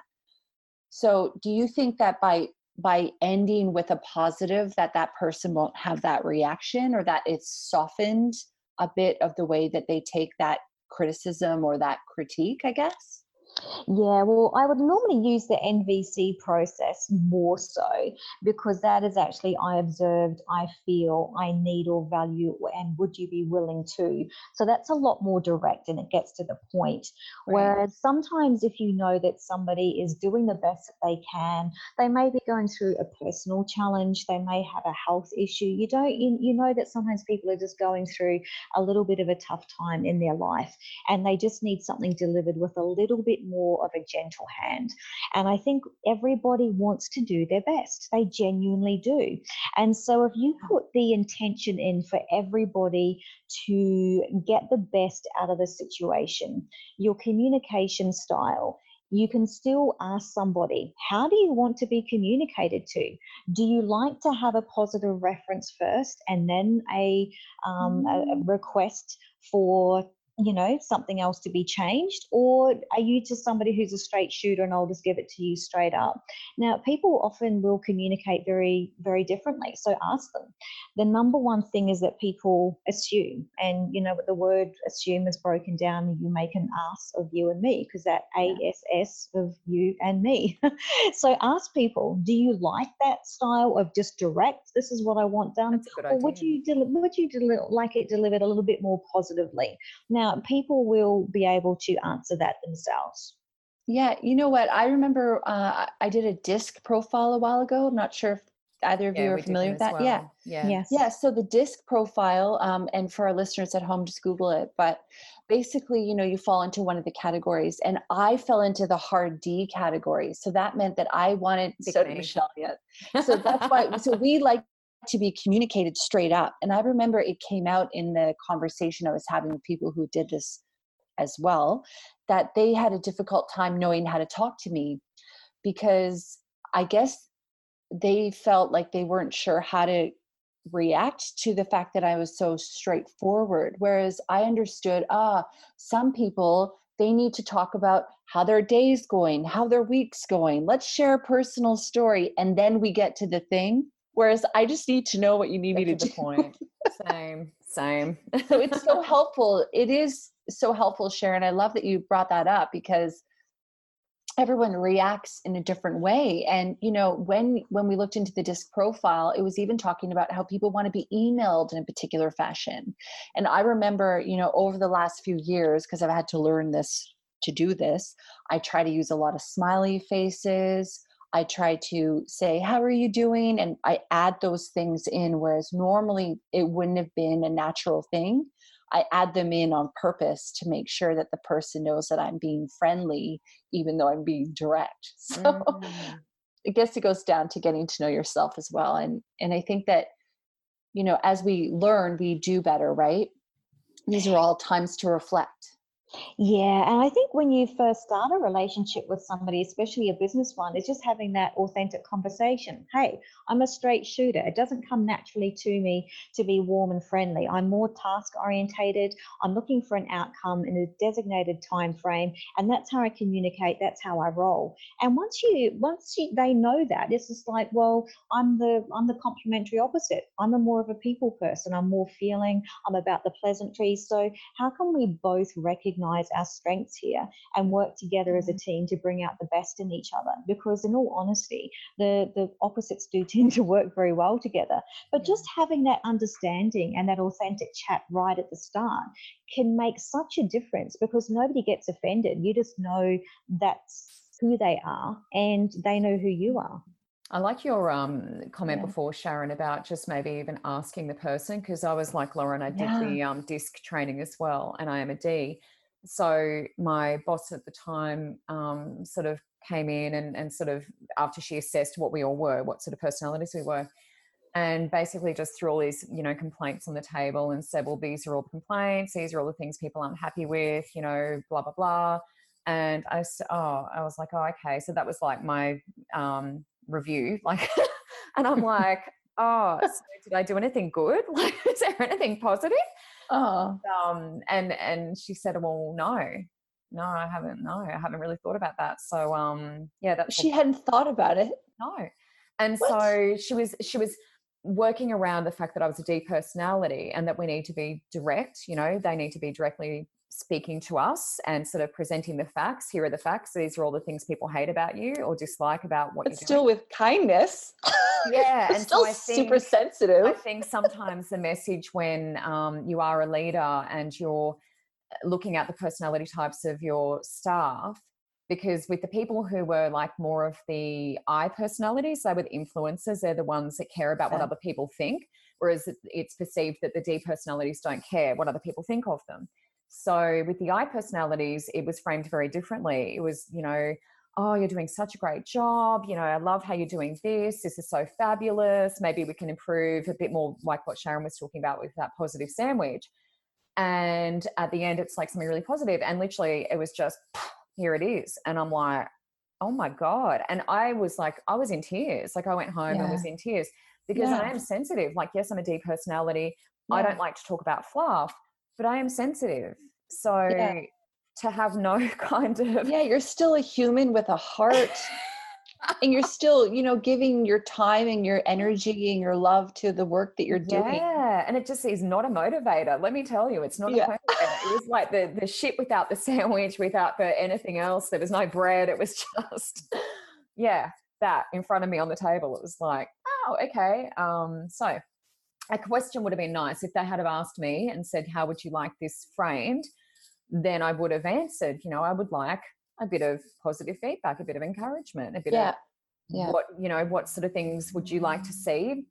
So, do you think that by by ending with a positive that that person won't have that reaction or that it's softened a bit of the way that they take that criticism or that critique, I guess? Yeah, well, I would normally use the NVC process more so because that is actually I observed, I feel, I need or value, and would you be willing to? So that's a lot more direct and it gets to the point. Right. Whereas sometimes, if you know that somebody is doing the best that they can, they may be going through a personal challenge, they may have a health issue. You don't, you, you know that sometimes people are just going through a little bit of a tough time in their life and they just need something delivered with a little bit more of a gentle hand. And I think everybody wants to do their best. They genuinely do. And so if you put the intention in for everybody to get the best out of the situation, your communication style, you can still ask somebody, how do you want to be communicated to? Do you like to have a positive reference first and then a, um, a- a request for you know something else to be changed? Or are you just somebody who's a straight shooter and i'll just give it to you straight up? Now people often will communicate very very differently so ask them. The number one thing is that people assume and you know what the word assume is broken down you make an ass of you and me because that ass of you and me. So ask people do you like that style of just direct this is what i want done? That's a good or idea. would you would you like it delivered a little bit more positively? Now people will be able to answer that themselves Yeah, you know what? I remember uh, I did a DISC profile a while ago. I'm not sure if either of you are familiar with that. Yeah. well. Yeah. yes Yeah, so the DISC profile, um, and for our listeners at home, just Google it. But basically, you know, you fall into one of the categories, and I fell into the hard D category. So that meant that I wanted. Big so did me. Michelle. Yeah. So that's why. So we like to be communicated straight up, and I remember it came out in the conversation I was having with people who did this as well, that they had a difficult time knowing how to talk to me because I guess they felt like they weren't sure how to react to the fact that I was so straightforward. Whereas I understood, ah, some people they need to talk about how their day's going, how their week's going. Let's share a personal story, and then we get to the thing. Whereas I just need to know what you need me to to the do. point. Same. Same. so it's so helpful. It is so helpful, Sharon. I love that you brought that up because everyone reacts in a different way and you know when when we looked into the DISC profile it was even talking about how people want to be emailed in a particular fashion and i remember you know over the last few years because i've had to learn this to do this i try to use a lot of smiley faces i try to say how are you doing and i add those things in whereas normally it wouldn't have been a natural thing I add them in on purpose to make sure that the person knows that I'm being friendly, even though I'm being direct. So Mm. I guess it goes down to getting to know yourself as well. And and I think that, you know, as we learn, we do better, right? These are all times to reflect. Yeah, and I think when you first start a relationship with somebody, especially a business one, it's just having that authentic conversation. Hey, I'm a straight shooter. It doesn't come naturally to me to be warm and friendly. I'm more task orientated. I'm looking for an outcome in a designated time frame, and that's how I communicate. That's how I roll. And once you once you, they know that, it's just like, well, I'm the I'm the complementary opposite. I'm a more of a people person. I'm more feeling. I'm about the pleasantries. So how can we both recognize recognize our strengths here and work together as a mm-hmm. team to bring out the best in each other. Because, in all honesty, the, the opposites do tend to work very well together. But just having that understanding and that authentic chat right at the start can make such a difference because nobody gets offended. You just know that's who they are and they know who you are. I like your um, comment yeah. before, Sharon, about just maybe even asking the person because I was like Lauren, I did yeah. the um, DISC training as well, and I am a D. So my boss at the time um, sort of came in and, and sort of after she assessed what we all were, what sort of personalities we were, and basically just threw all these you know complaints on the table and said, well, these are all the complaints, these are all the things people aren't happy with, you know, blah blah blah. And I, oh, I was like, oh, okay. So that was like my um, review like and i'm like oh so did i do anything good like is there anything positive oh. Um and and she said well no no i haven't no i haven't really thought about that. So um yeah that she hadn't thought about it? No. And what? so she was she was working around the fact that i was a d personality and that we need to be direct you know they need to be directly speaking to us and sort of presenting the facts. Here are the facts. These are all the things people hate about you or dislike about what but you're still doing. with kindness. Yeah, and still so think, super sensitive. I think sometimes the message when um, you are a leader and you're uh, looking at the personality types of your staff, because with the people who were like more of the I personalities, they were the influencers. They're the ones that care about what other people think, whereas it's perceived that the D personalities don't care what other people think of them. So with the I personalities, it was framed very differently. It was, you know, oh, you're doing such a great job. You know, I love how you're doing this. This is so fabulous. Maybe we can improve a bit more, like what Sharon was talking about with that positive sandwich. And at the end, it's like something really positive. And literally, it was just, here it is. And I'm like, oh my God. And I was like, I was in tears. Like I went home yeah. and was in tears because yeah. I am sensitive. Like, yes, I'm a D personality. Yeah. I don't like to talk about fluff, but I am sensitive. So yeah. to have no kind of Yeah, you're still a human with a heart. and you're still, you know, giving your time and your energy and your love to the work that you're doing. Yeah, and it just is not a motivator. Let me tell you, it's not yeah. a motivator. It was like the the shit without the sandwich, without the anything else. There was no bread. It was just, yeah, that in front of me on the table. It was like, oh, okay. Um, so a question would have been nice if they had have asked me and said, How would you like this framed? Then I would have answered, you know, I would like a bit of positive feedback, a bit of encouragement, a bit yeah. of yeah. what, you know, what sort of things would you like to see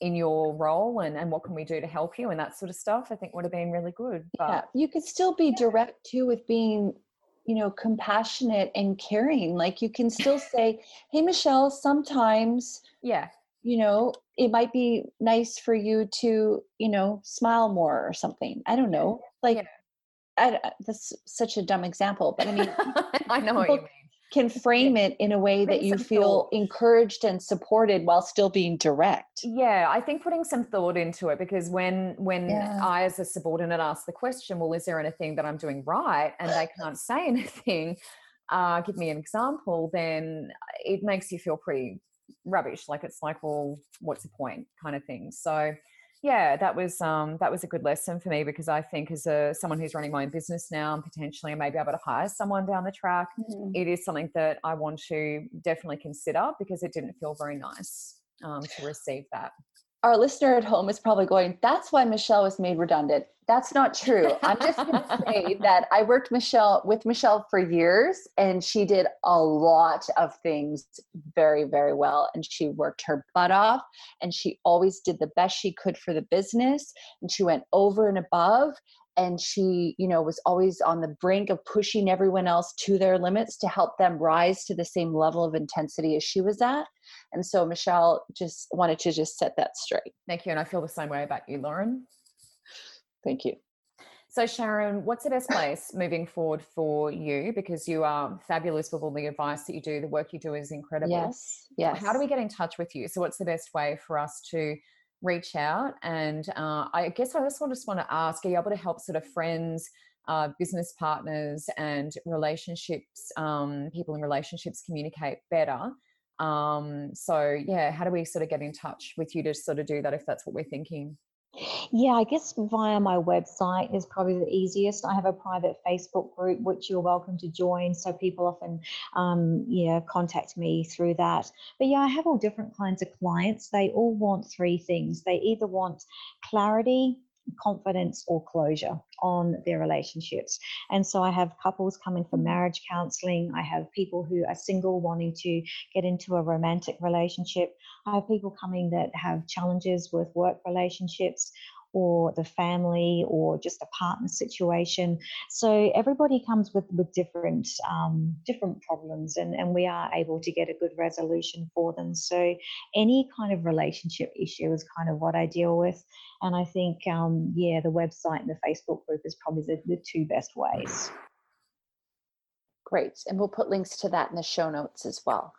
in your role and, and what can we do to help you and that sort of stuff, I think would have been really good. But yeah, you could still be direct too with being you know compassionate and caring like you can still say hey michelle sometimes yeah you know it might be nice for you to you know smile more or something i don't know like yeah. I, that's such a dumb example but i mean i know what you mean can frame it in a way that you feel thought. encouraged and supported while still being direct yeah i think putting some thought into it because when when yeah. i as a subordinate ask the question well is there anything that i'm doing right and they can't say anything uh, give me an example then it makes you feel pretty rubbish. Like it's like, well, what's the point, kind of thing. So yeah, that was um, that was a good lesson for me because I think as a someone who's running my own business now and potentially I may be able to hire someone down the track, mm-hmm. it is something that I want to definitely consider because it didn't feel very nice um, to receive that our listener at home is probably going, that's why Michelle was made redundant. That's not true. I'm just going to say that I worked Michelle with Michelle for years and she did a lot of things very, very well. And she worked her butt off and she always did the best she could for the business. And she went over and above and she you know was always on the brink of pushing everyone else to their limits to help them rise to the same level of intensity as she was at. And so michelle just wanted to just set that straight. Thank you and i feel the same way about you lauren. Thank you. So sharon what's the best place moving forward for you? Because you are fabulous with all the advice that you do the work you do is incredible. Yes yes. How do we get in touch with you? So what's the best way for us to reach out. And uh, I guess I just want to, ask: Are you able to help sort of friends, uh, business partners, and relationships, um, people in relationships communicate better? Um, so yeah, how do we sort of get in touch with you to sort of do that if that's what we're thinking? Yeah, I guess via my website is probably the easiest. I have a private Facebook group which you're welcome to join, so people often, um, yeah, contact me through that. But yeah, I have all different kinds of clients. They all want three things. They either want clarity, confidence or closure on their relationships. And so I have couples coming for marriage counseling. I have people who are single wanting to get into a romantic relationship. I have people coming that have challenges with work relationships or the family or just a partner situation. So everybody comes with with different um, different problems, and and we are able to get a good resolution for them. So any kind of relationship issue is kind of what I deal with, and I think um, yeah, the website and the Facebook group is probably the, the two best ways. Great, and we'll put links to that in the show notes as well.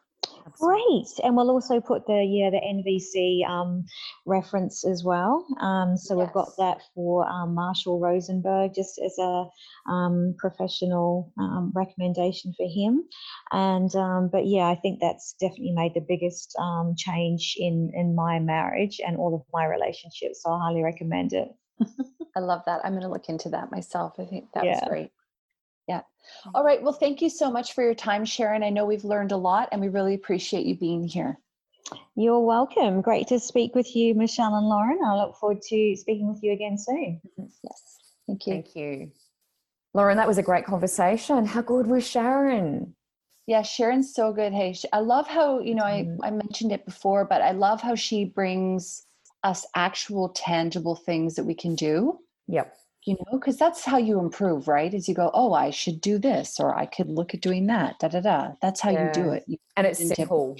Great, and we'll also put the yeah the NVC um, reference as well. Um, so yes. we've got that for um, Marshall Rosenberg just as a um, professional um, recommendation for him. And um, but yeah, I think that's definitely made the biggest change in in my marriage and all of my relationships. So I highly recommend it. I love that. I'm going to look into that myself. I think that yeah. was great. Yeah. All right. Well, thank you so much for your time, Sharon. I know we've learned a lot and we really appreciate you being here. You're welcome. Great to speak with you, Michelle and Lauren. I look forward to speaking with you again soon. Mm-hmm. Yes. Thank you. Thank you. Lauren, that was a great conversation. How good was Sharon? Yeah, Sharon's so good. Hey, I love how, you know, I, mm-hmm. I mentioned it before, but I love how she brings us actual tangible things that we can do. Yep you know because that's how you improve right? Is you go oh i should do this or i could look at doing that da da da. That's how yeah. you do it. You and it's simple.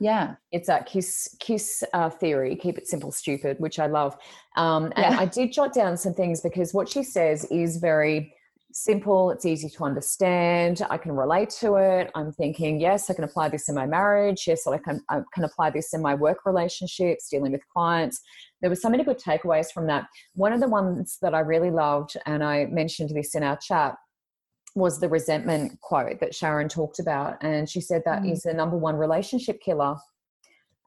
yeah. It's that kiss kiss uh, theory keep it simple stupid which i love. Um, and yeah. i did jot down some things because what she says is very simple it's easy to understand i can relate to it. I'm thinking yes i can apply this in my marriage. Yes i can, I can apply this in my work relationships dealing with clients there were so many good takeaways from that one of the ones that i really loved and i mentioned this in our chat was the resentment quote that sharon talked about and she said that mm. is the number one relationship killer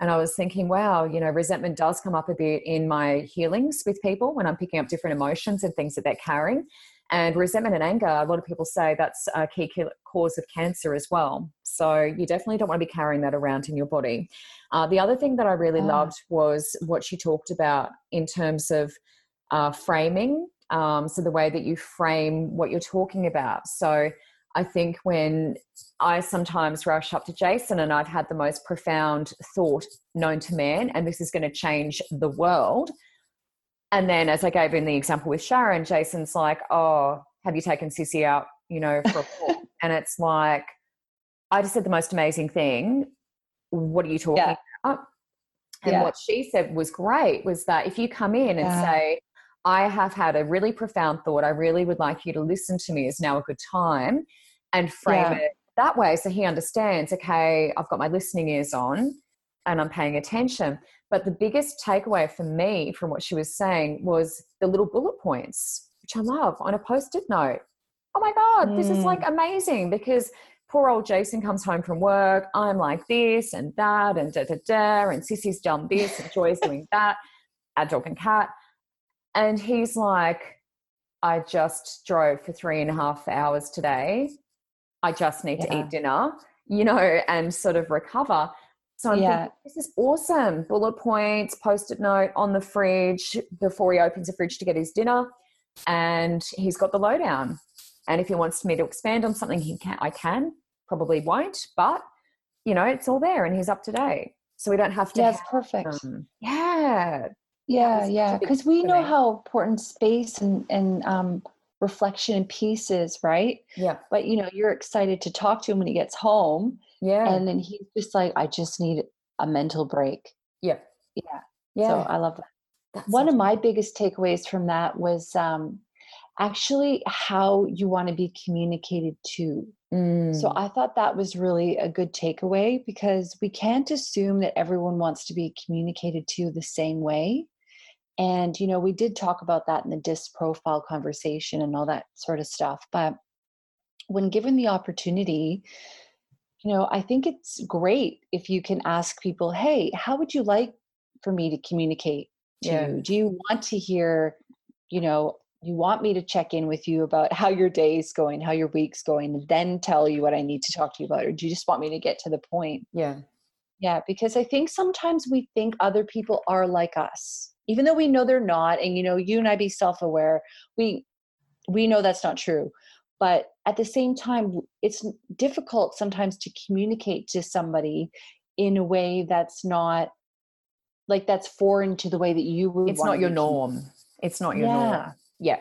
and I was thinking, wow, you know, resentment does come up a bit in my healings with people when I'm picking up different emotions and things that they're carrying. And resentment and anger, a lot of people say that's a key cause of cancer as well. So you definitely don't want to be carrying that around in your body. Uh, the other thing that I really oh. loved was what she talked about in terms of uh, framing. Um, so the way that you frame what you're talking about. So I think when I sometimes rush up to Jason and I've had the most profound thought known to man, and this is going to change the world and then, as I gave in the example with Sharon, Jason's like, "Oh, have you taken Sissy out? You know, for a walk?" and it's like, I just said the most amazing thing. What are you talking yeah. about? And yeah. what she said was great was that if you come in and yeah. say, I have had a really profound thought, I really would like you to listen to me, is now a good time, and frame it that way so he understands, okay, I've got my listening ears on and I'm paying attention. But the biggest takeaway for me from what she was saying was the little bullet points, which I love on a post it note. Oh my God, mm. this is like mm. amazing because poor old Jason comes home from work. I'm like this and that and da da da. And Sissy's done this and Joy's doing that, our dog and cat. And he's like, I just drove for three and a half hours today. I just need yeah. to eat dinner, you know, and sort of recover. So I'm yeah. thinking, this is awesome. Bullet points, post-it note on the fridge before he opens the fridge to get his dinner. And he's got the lowdown. And if he wants me to expand on something, he can I can, probably won't, but you know, it's all there and he's up to date. So we don't have to Yeah, perfect. yeah. Yeah, yeah. Because we know how important space and, and um reflection and peace is, right? Yeah. But you know, you're excited to talk to him when he gets home yeah. And then he's just like, I just need a mental break. Yeah. Yeah. Yeah. So I love that. That's One of my biggest takeaways from that was um, actually how you want to be communicated to. Mm. So I thought that was really a good takeaway because we can't assume that everyone wants to be communicated to the same way. And, you know, we did talk about that in the DISC profile conversation and all that sort of stuff. But when given the opportunity, you know, I think it's great if you can ask people, hey, how would you like for me to communicate to Yeah. you? Do you want to hear, you know, you want me to check in with you about how your day's going, how your week's going, and then tell you what I need to talk to you about? Or do you just want me to get to the point? Yeah. Yeah, because I think sometimes we think other people are like us, even though we know they're not. And you know, you and I be self-aware. We we know that's not true. But at the same time, it's difficult sometimes to communicate to somebody in a way that's not like that's foreign to the way that you would. It's not your norm. It's not your Yeah. norm. Yeah.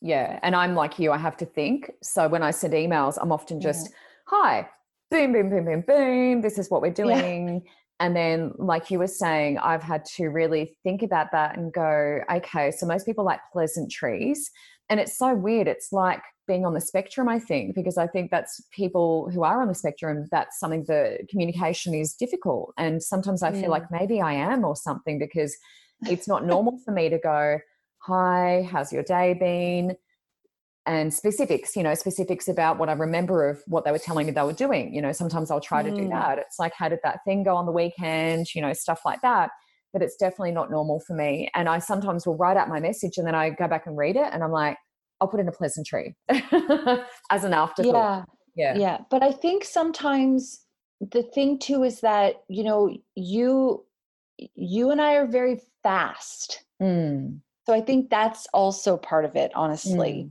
Yeah. And I'm like you, I have to think. So when I send emails, I'm often Yeah. just, hi, boom, boom, boom, boom, boom. This is what we're doing. And then, like you were saying, I've had to really think about that and go, okay, so most people like pleasantries. And it's so weird. It's like being on the spectrum, I think, because I think that's people who are on the spectrum, that's something the communication is difficult. And sometimes I Yeah. feel like maybe I am or something because it's not normal for me to go, hi, how's your day been? And specifics, you know, specifics about what I remember of what they were telling me they were doing. You know, sometimes I'll try to do Mm. that. It's like, how did that thing go on the weekend? You know, stuff like that. But it's definitely not normal for me. And I sometimes will write out my message and then I go back and read it and I'm like, I'll put in a pleasantry as an afterthought. Yeah. Yeah. yeah but i think sometimes the thing too is that you know you you and i are very fast Mm, so i think that's also part of it honestly mm.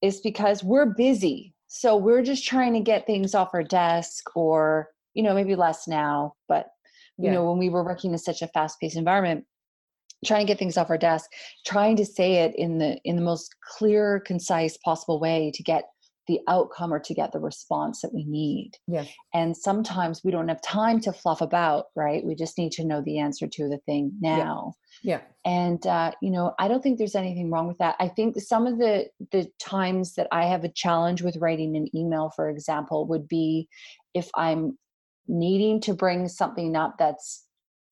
is because we're busy so we're just trying to get things off our desk or you know maybe less now but you Yeah. know when we were working in such a fast-paced environment trying to get things off our desk trying to say it in the in the most clear concise possible way to get the outcome or to get the response that we need. Yeah. and sometimes we don't have time to fluff about right? We just need to know the answer to the thing now. Yeah. and uh, you know i don't think there's anything wrong with that. I think some of the the times that i have a challenge with writing an email for example would be if i'm needing to bring something up that's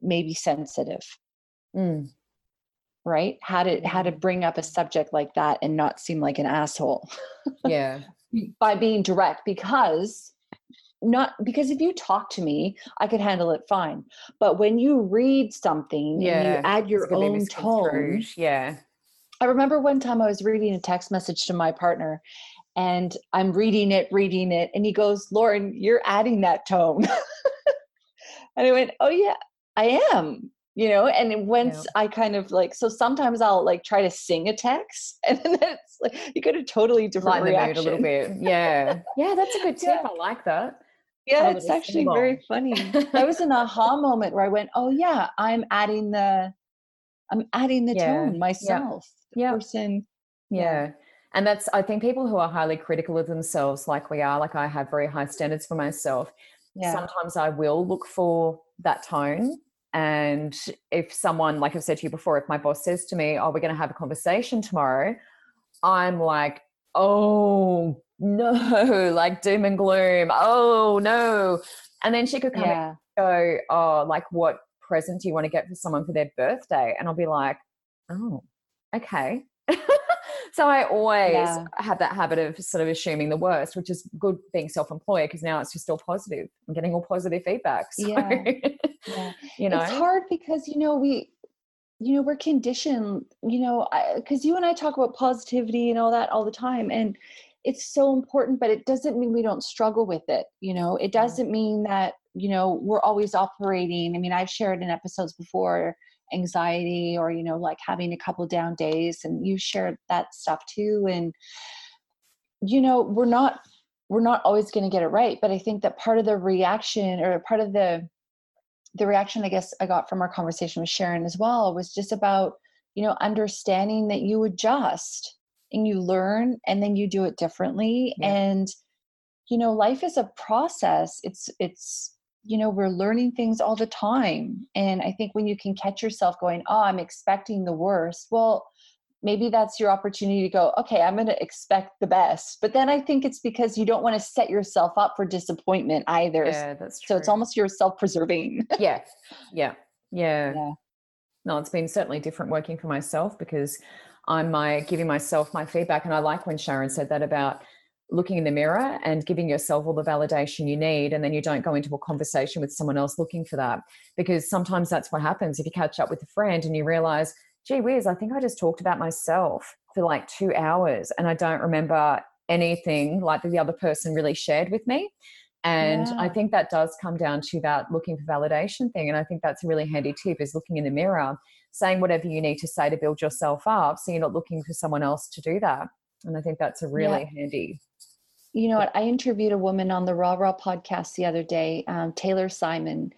maybe sensitive. Mm, right? How to how to bring up a subject like that and not seem like an asshole. Yeah. By being direct because not because if you talk to me i could handle it fine but when you read something and you add your It's gonna be own tone. Yeah. I remember one time I was reading a text message to my partner and I'm reading it, reading it, and he goes, Lauren, you're adding that tone. and I went, Oh, yeah, I am. You know, and once I kind of like, so sometimes I'll like try to sing a text, and then it's like you get a totally different Lighten the mood reaction. a little bit. Yeah. Yeah, that's a good tip. Yeah. I like that. Yeah, it's actually sing very funny. that was an aha moment where I went, "Oh yeah, I'm adding the, I'm adding the Yeah, tone yeah, myself." The yeah. person, Yeah. And that's, I think people who are highly critical of themselves, like we are, like I have very high standards for myself, yeah, sometimes I will look for that tone. And if someone, like I've said to you before, if my boss says to me, Oh, we're going to have a conversation tomorrow, I'm like, Oh, no, like doom and gloom. Oh, no. And then she could come yeah, and go, Oh, like what present do you want to get for someone for their birthday? And I'll be like, Oh, okay. so I always Yeah. have that habit of sort of assuming the worst, which is good being self-employed because now it's just all positive. I'm getting all positive feedback. So, Yeah. yeah. you know, it's hard because you know we you know we're conditioned you know because you and i talk about positivity and all that all the time and it's so important but it doesn't mean we don't struggle with it you know it doesn't mean that you know we're always operating i mean i've shared in episodes before anxiety or you know like having a couple down days and you shared that stuff too and you know we're not we're not always going to get it right but i think that part of the reaction or part of the the reaction i guess i got from our conversation with sharon as well was just about you know understanding that you adjust and you learn and then you do it differently Yeah. and you know life is a process it's it's you know we're learning things all the time and i think when you can catch yourself going oh i'm expecting the worst well maybe that's your opportunity to go okay i'm going to expect the best but then i think it's because you don't want to set yourself up for disappointment either yeah, that's true. so it's almost you're self-preserving yeah, yeah, yeah. Yeah. No, it's been certainly different working for myself because I'm my giving myself my feedback, and I like when Sharon said that about looking in the mirror and giving yourself all the validation you need, and then you don't go into a conversation with someone else looking for that because sometimes that's what happens if you catch up with a friend and you realize gee whiz, I think I just talked about myself for like two hours and I don't remember anything like the other person really shared with me. And yeah. I think that does come down to that looking for validation thing. And I think that's a really handy tip is looking in the mirror, saying whatever you need to say to build yourself up. So you're not looking for someone else to do that. And I think that's a really yeah. handy. You know what? I interviewed a woman on the Rah Rah podcast the other day, um, Taylor Simon,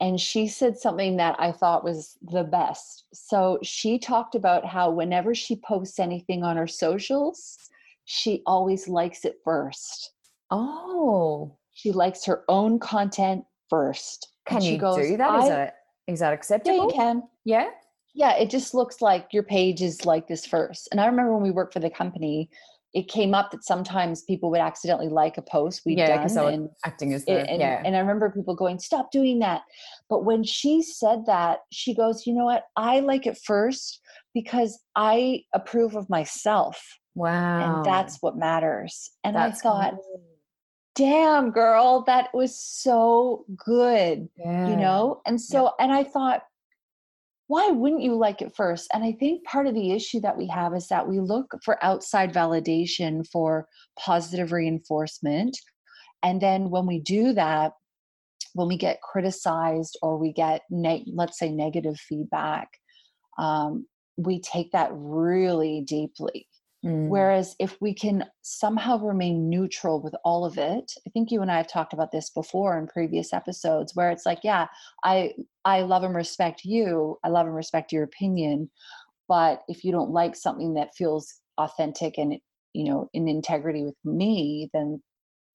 and she said something that I thought was the best. So she talked about how whenever she posts anything on her socials, she always likes it first. Oh, she likes her own content first. Can you goes, do that? Is that is that acceptable? Yeah, you can. Yeah. Yeah, it just looks like your page is like this first. And I remember when we worked for the company, it came up that sometimes people would accidentally like a post we'd yeah, done and acting as the, and, yeah. and I remember people going, stop doing that. But when she said that, she goes, you know what? I like it first because I approve of myself. Wow. And that's what matters. And that's I thought, cool. damn girl, that was so good. Yeah. You know? And so yeah. and I thought, why wouldn't you like it first? And I think part of the issue that we have is that we look for outside validation for positive reinforcement. And then when we do that, when we get criticized or we get, let's say, negative feedback, um, we take that really deeply. Mm. Whereas if we can somehow remain neutral with all of it, I think you and I have talked about this before in previous episodes where it's like, yeah, I I love and respect you. I love and respect your opinion, but if you don't like something that feels authentic and you know in integrity with me, then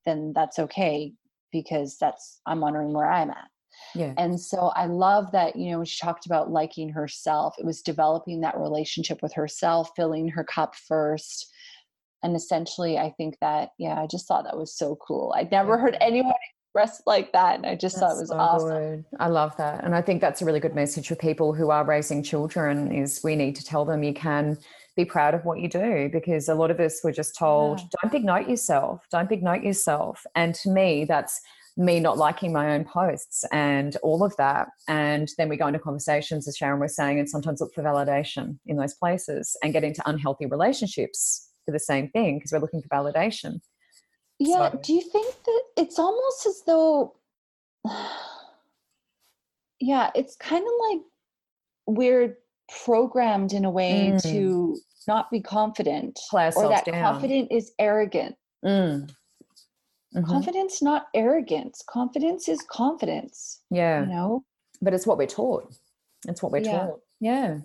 then that's okay because that's I'm honoring where I'm at. Yeah. And so I love that, you know, when she talked about liking herself. It was developing that relationship with herself, filling her cup first. And essentially, I think that, yeah, I just thought that was so cool. I'd never heard anyone express like that. And I just that's thought it was so awesome. Good. I love that. And I think that's a really good message for people who are raising children is we need to tell them you can be proud of what you do because a lot of us were just told, yeah. don't big note yourself, don't big note yourself. And to me, that's me not liking my own posts and all of that. And then we go into conversations, as Sharon was saying, and sometimes look for validation in those places and get into unhealthy relationships for the same thing because we're looking for validation. Yeah. So, do you think that it's almost as though, yeah, it's kind of like we're programmed in a way mm. to not be confident or that down. confident is arrogant. Mm. Mm-hmm. Confidence, not arrogance. Confidence is confidence. Yeah. You know? But it's what we're taught. It's what we're yeah. taught. Yeah.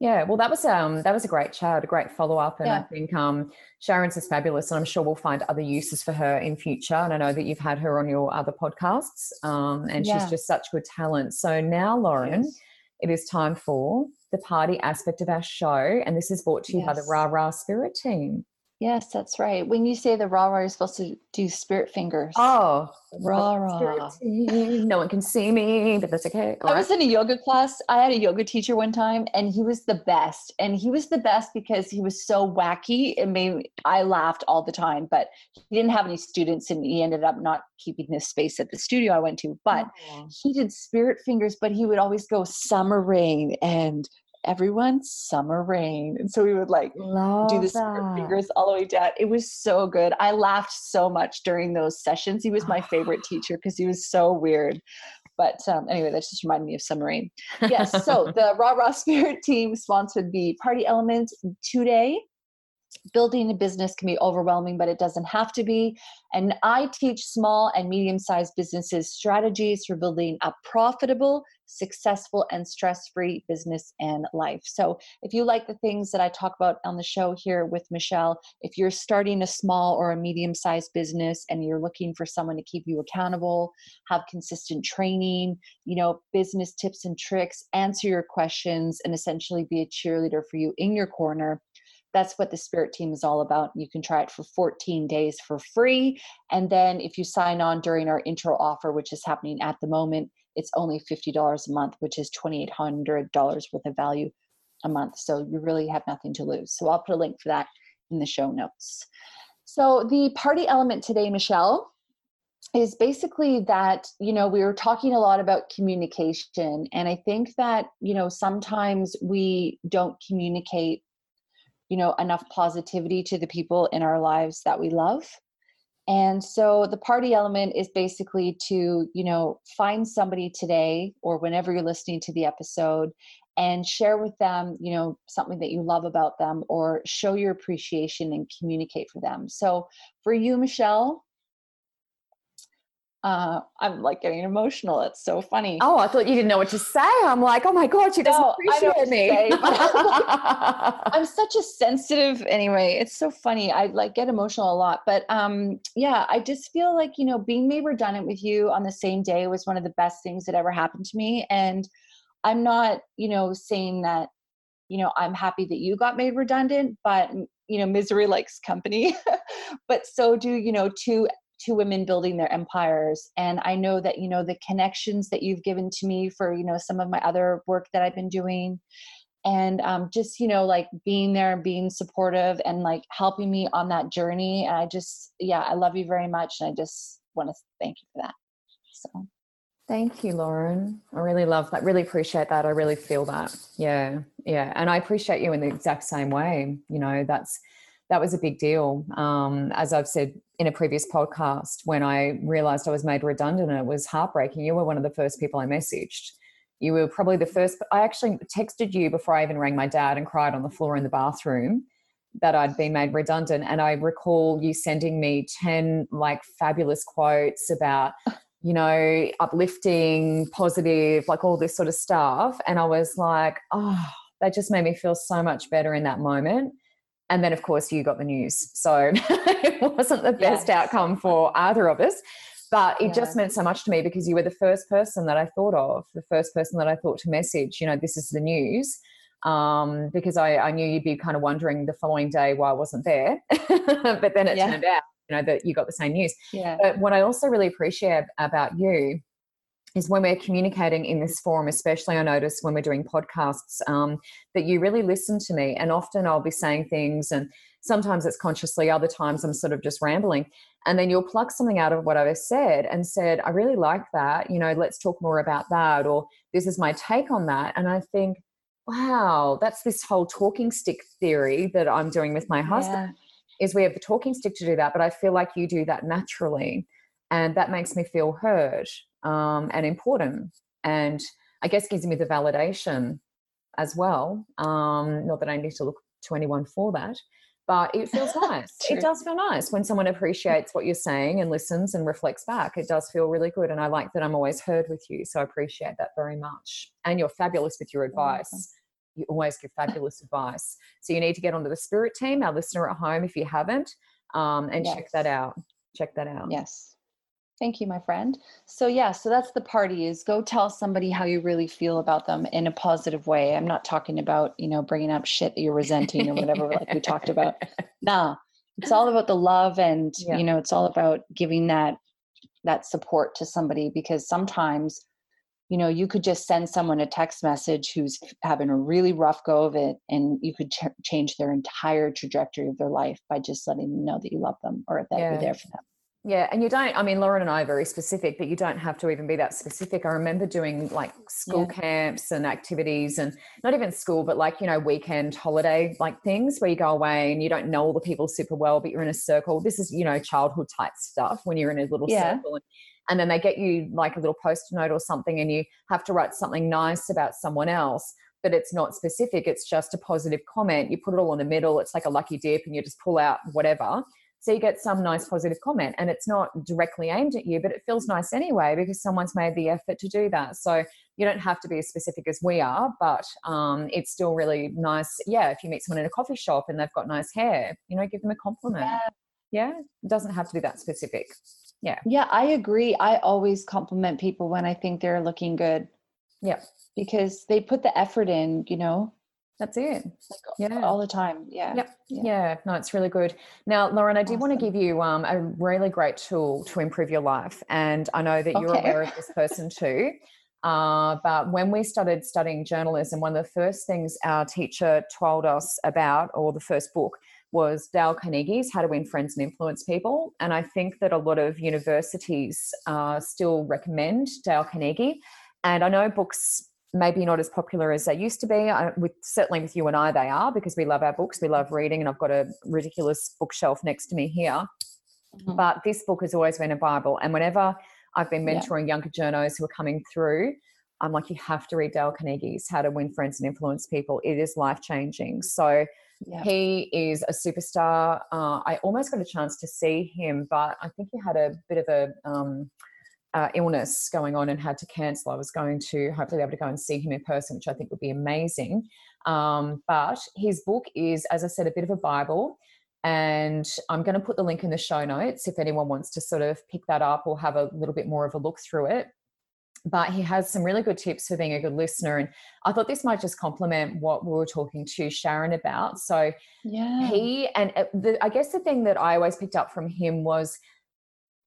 Yeah. Well, that was um that was a great chat, a great follow up. And yeah. I think um Sharon's is fabulous and I'm sure we'll find other uses for her in future. And I know that you've had her on your other podcasts. Um and yeah. she's just such good talent. So now, Lauren, yes. it is time for the party aspect of our show. And this is brought to you yes. by the Rah Rah Spirit team. Yes, that's right. When you say the rah rah, you're supposed to do spirit fingers. Oh, rah rah. No one can see me, but that's okay. I was in a yoga class. I had a yoga teacher one time, and he was the best. And he was the best because he was so wacky. It made I laughed all the time. But he didn't have any students, and he ended up not keeping his space at the studio I went to. But oh. he did spirit fingers, but he would always go summer rain and everyone summer rain. And so we would like Love do the fingers all the way down. It was so good. I laughed so much during those sessions. He was my favorite teacher because he was so weird. But um, anyway that just reminded me of summer rain. Yes so the rah rah spirit team sponsored the party element today building a business can be overwhelming, but it doesn't have to be. And I teach small and medium sized businesses strategies for building a profitable, successful, and stress free business and life. So if you like the things that I talk about on the show here with Michelle, if you're starting a small or a medium sized business and you're looking for someone to keep you accountable, have consistent training, you know, business tips and tricks, answer your questions, and essentially be a cheerleader for you in your corner that's what the spirit team is all about you can try it for 14 days for free and then if you sign on during our intro offer which is happening at the moment it's only $50 a month which is $2800 worth of value a month. So you really have nothing to lose. So i'll put a link for that in the show notes. So the party element today michelle is basically that you know we were talking a lot about communication and i think that you know sometimes we don't communicate you know enough positivity to the people in our lives that we love and so the party element is basically to you know find somebody today or whenever you're listening to the episode and share with them you know something that you love about them or show your appreciation and communicate for them. So for you michelle uh, I'm like getting emotional. It's so funny. Oh, I thought you didn't know what to say. I'm like, oh my god, she doesn't no, appreciate me. Say, I'm such a sensitive. Anyway, it's so funny. I like get emotional a lot, but um, yeah, I just feel like you know being made redundant with you on the same day was one of the best things that ever happened to me. And I'm not, you know, saying that, you know, I'm happy that you got made redundant, but you know, misery likes company. but so do you know two two women building their empires and i know that you know the connections that you've given to me for you know some of my other work that i've been doing and um, just you know like being there and being supportive and like helping me on that journey and i just yeah i love you very much and i just want to thank you for that so Thank you, Lauren. I really love that. Really appreciate that. I really feel that. Yeah. Yeah. And I appreciate you in the exact same way. You know, that's that was a big deal. Um, as I've said in a previous podcast, when I realized I was made redundant, it was heartbreaking. You were one of the first people I messaged. You were probably the first. I actually texted you before I even rang my dad and cried on the floor in the bathroom that I'd been made redundant. And I recall you sending me 10 like fabulous quotes about, you know, uplifting, positive, like all this sort of stuff. And I was like, oh, that just made me feel so much better in that moment and then of course you got the news so it wasn't the best outcome for either of us but it yeah. just meant so much to me because you were the first person that i thought of the first person that i thought to message you know this is the news um, because I, I, knew you'd be kind of wondering the following day why i wasn't there but then it yeah. turned out you know that you got the same news yeah. but what i also really appreciate about you is when we're communicating in this forum, especially I notice when we're doing podcasts, um, that you really listen to me. And often I'll be saying things, and sometimes it's consciously, other times I'm sort of just rambling. And then you'll pluck something out of what I've said and said, I really like that. You know, let's talk more about that. Or this is my take on that. And I think, wow, that's this whole talking stick theory that I'm doing with my husband. Yeah. Is we have the talking stick to do that, but I feel like you do that naturally. And that makes me feel heard um, and important. And I guess gives me the validation as well. Um, not that I need to look to anyone for that, but it feels nice. it does feel nice when someone appreciates what you're saying and listens and reflects back. It does feel really good. And I like that I'm always heard with you. So I appreciate that very much. And you're fabulous with your advice. You always give fabulous advice. So you need to get onto the spirit team, our listener at home, if you haven't, um, and yes. check that out. Check that out. Yes. Thank you, my friend. So yeah, so that's the party is go tell somebody how you really feel about them in a positive way. I'm not talking about, you know, bringing up shit that you're resenting or whatever like we talked about. Nah. It's all about the love and, yeah. you know, it's all about giving that that support to somebody because sometimes you know you could just send someone a text message who's having a really rough go of it and you could ch- change their entire trajectory of their life by just letting them know that you love them or that yeah. you're there for them yeah, and you don't, I mean, Lauren and I are very specific, but you don't have to even be that specific. I remember doing like school yeah. camps and activities, and not even school, but like, you know, weekend holiday like things where you go away and you don't know all the people super well, but you're in a circle. This is, you know, childhood type stuff when you're in a little yeah. circle. And, and then they get you like a little post note or something, and you have to write something nice about someone else but it's not specific. It's just a positive comment. You put it all in the middle. It's like a lucky dip, and you just pull out whatever. So you get some nice positive comment and it's not directly aimed at you, but it feels nice anyway because someone's made the effort to do that. So you don't have to be as specific as we are, but um, it's still really nice. Yeah, if you meet someone in a coffee shop and they've got nice hair, you know, give them a compliment. Yeah. yeah? It doesn't have to be that specific. Yeah. Yeah, I agree. I always compliment people when I think they're looking good. Yeah. Because they put the effort in, you know, that's it. Like yeah. All the time. Yeah. Yep. Yeah. yeah. No, it's really good. Now, Lauren, I did want to give you um, a really great tool to improve your life. And I know that you're okay. aware of this person too. Uh, but when we started studying journalism, one of the first things our teacher told us about, or the first book, was Dale Carnegie's How to Win Friends and Influence People. And I think that a lot of universities uh, still recommend Dale Carnegie. And I know books maybe not as popular as they used to be. I, with certainly with you and I, they are because we love our books, we love reading, and I've got a ridiculous bookshelf next to me here. Mm-hmm. But this book has always been a Bible, and whenever I've been mentoring yeah. younger journos who are coming through, I'm like, you have to read Dale Carnegie's How to Win Friends and Influence People. It is life changing. So yeah. he is a superstar. Uh, I almost got a chance to see him, but I think he had a bit of a um, uh, illness going on and had to cancel. I was going to hopefully be able to go and see him in person, which I think would be amazing. Um, but his book is, as I said, a bit of a Bible. And I'm going to put the link in the show notes if anyone wants to sort of pick that up or have a little bit more of a look through it. But he has some really good tips for being a good listener. And I thought this might just complement what we were talking to Sharon about. So, yeah. he, and uh, the, I guess the thing that I always picked up from him was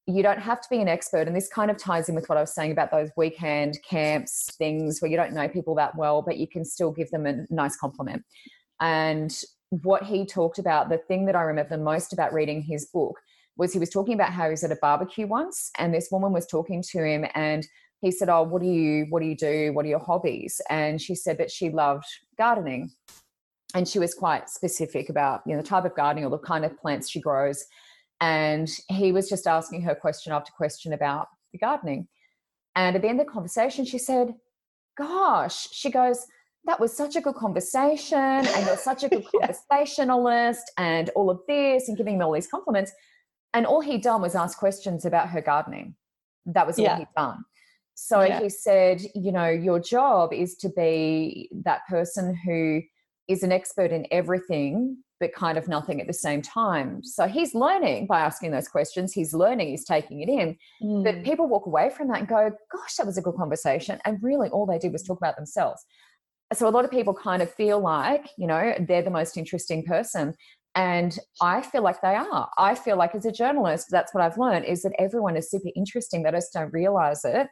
you don't have to be an expert. And this kind of ties in with what I was saying about those weekend camps, things where you don't know people that well, but you can still give them a nice compliment. And what he talked about, the thing that I remember the most about reading his book was he was talking about how he was at a barbecue once and this woman was talking to him and he said, Oh, what do you what do you do? What are your hobbies? And she said that she loved gardening. And she was quite specific about, you know, the type of gardening or the kind of plants she grows and he was just asking her question after question about the gardening. And at the end of the conversation, she said, Gosh, she goes, that was such a good conversation, and you're such a good conversationalist, and all of this, and giving me all these compliments. And all he'd done was ask questions about her gardening. That was all yeah. he'd done. So yeah. he said, you know, your job is to be that person who is an expert in everything but kind of nothing at the same time. So he's learning by asking those questions. He's learning, he's taking it in. Mm. But people walk away from that and go, gosh, that was a good conversation. And really, all they did was talk about themselves. So a lot of people kind of feel like, you know, they're the most interesting person. And I feel like they are. I feel like as a journalist, that's what I've learned is that everyone is super interesting. They just don't realize it.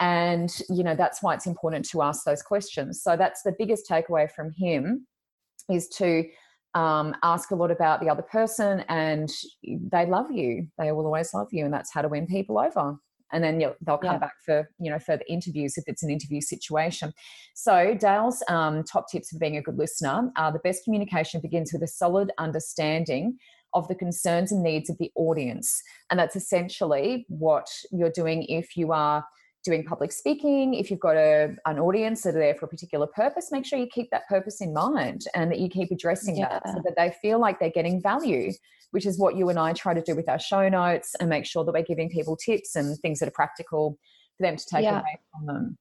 And, you know, that's why it's important to ask those questions. So that's the biggest takeaway from him is to um, ask a lot about the other person and they love you. They will always love you and that's how to win people over. And then they'll come yeah. back for you know further interviews if it's an interview situation. So dale's um, top tips for being a good listener are the best communication begins with a solid understanding of the concerns and needs of the audience. And that's essentially what you're doing if you are doing public speaking, if you've got a, an audience that are there for a particular purpose, make sure you keep that purpose in mind and that you keep addressing yeah. that so that they feel like they're getting value, which is what you and I try to do with our show notes and make sure that we're giving people tips and things that are practical for them to take yeah. away from them.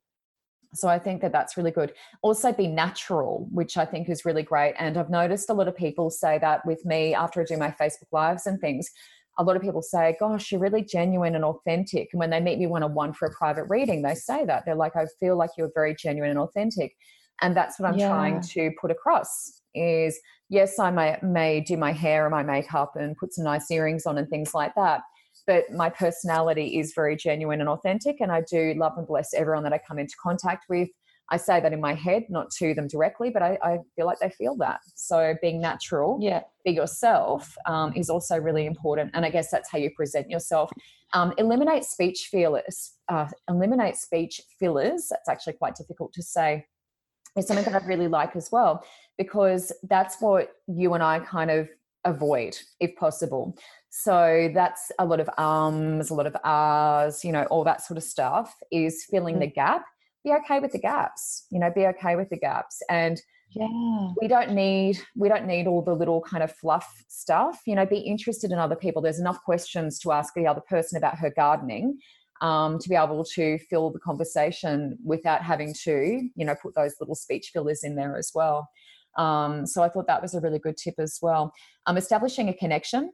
So I think that that's really good. Also, be natural, which I think is really great. And I've noticed a lot of people say that with me after I do my Facebook Lives and things a lot of people say, Gosh, you're really genuine and authentic. And when they meet me one on one for a private reading, they say that. They're like, I feel like you're very genuine and authentic. And that's what I'm yeah. trying to put across is yes, I may, may do my hair and my makeup and put some nice earrings on and things like that. But my personality is very genuine and authentic. And I do love and bless everyone that I come into contact with. I say that in my head, not to them directly, but I, I feel like they feel that. So being natural, yeah, be yourself um, is also really important. And I guess that's how you present yourself. Um, eliminate speech fillers. Uh, eliminate speech fillers. That's actually quite difficult to say. It's something that I really like as well because that's what you and I kind of avoid if possible. So that's a lot of ums, a lot of ahs, you know, all that sort of stuff is filling mm. the gap be okay with the gaps you know be okay with the gaps. And yeah. we don't need we don't need all the little kind of fluff stuff you know be interested in other people. There's enough questions to ask the other person about her gardening um, to be able to fill the conversation without having to you know put those little speech fillers in there as well. Um, so i thought that was a really good tip as well. Um, establishing a connection.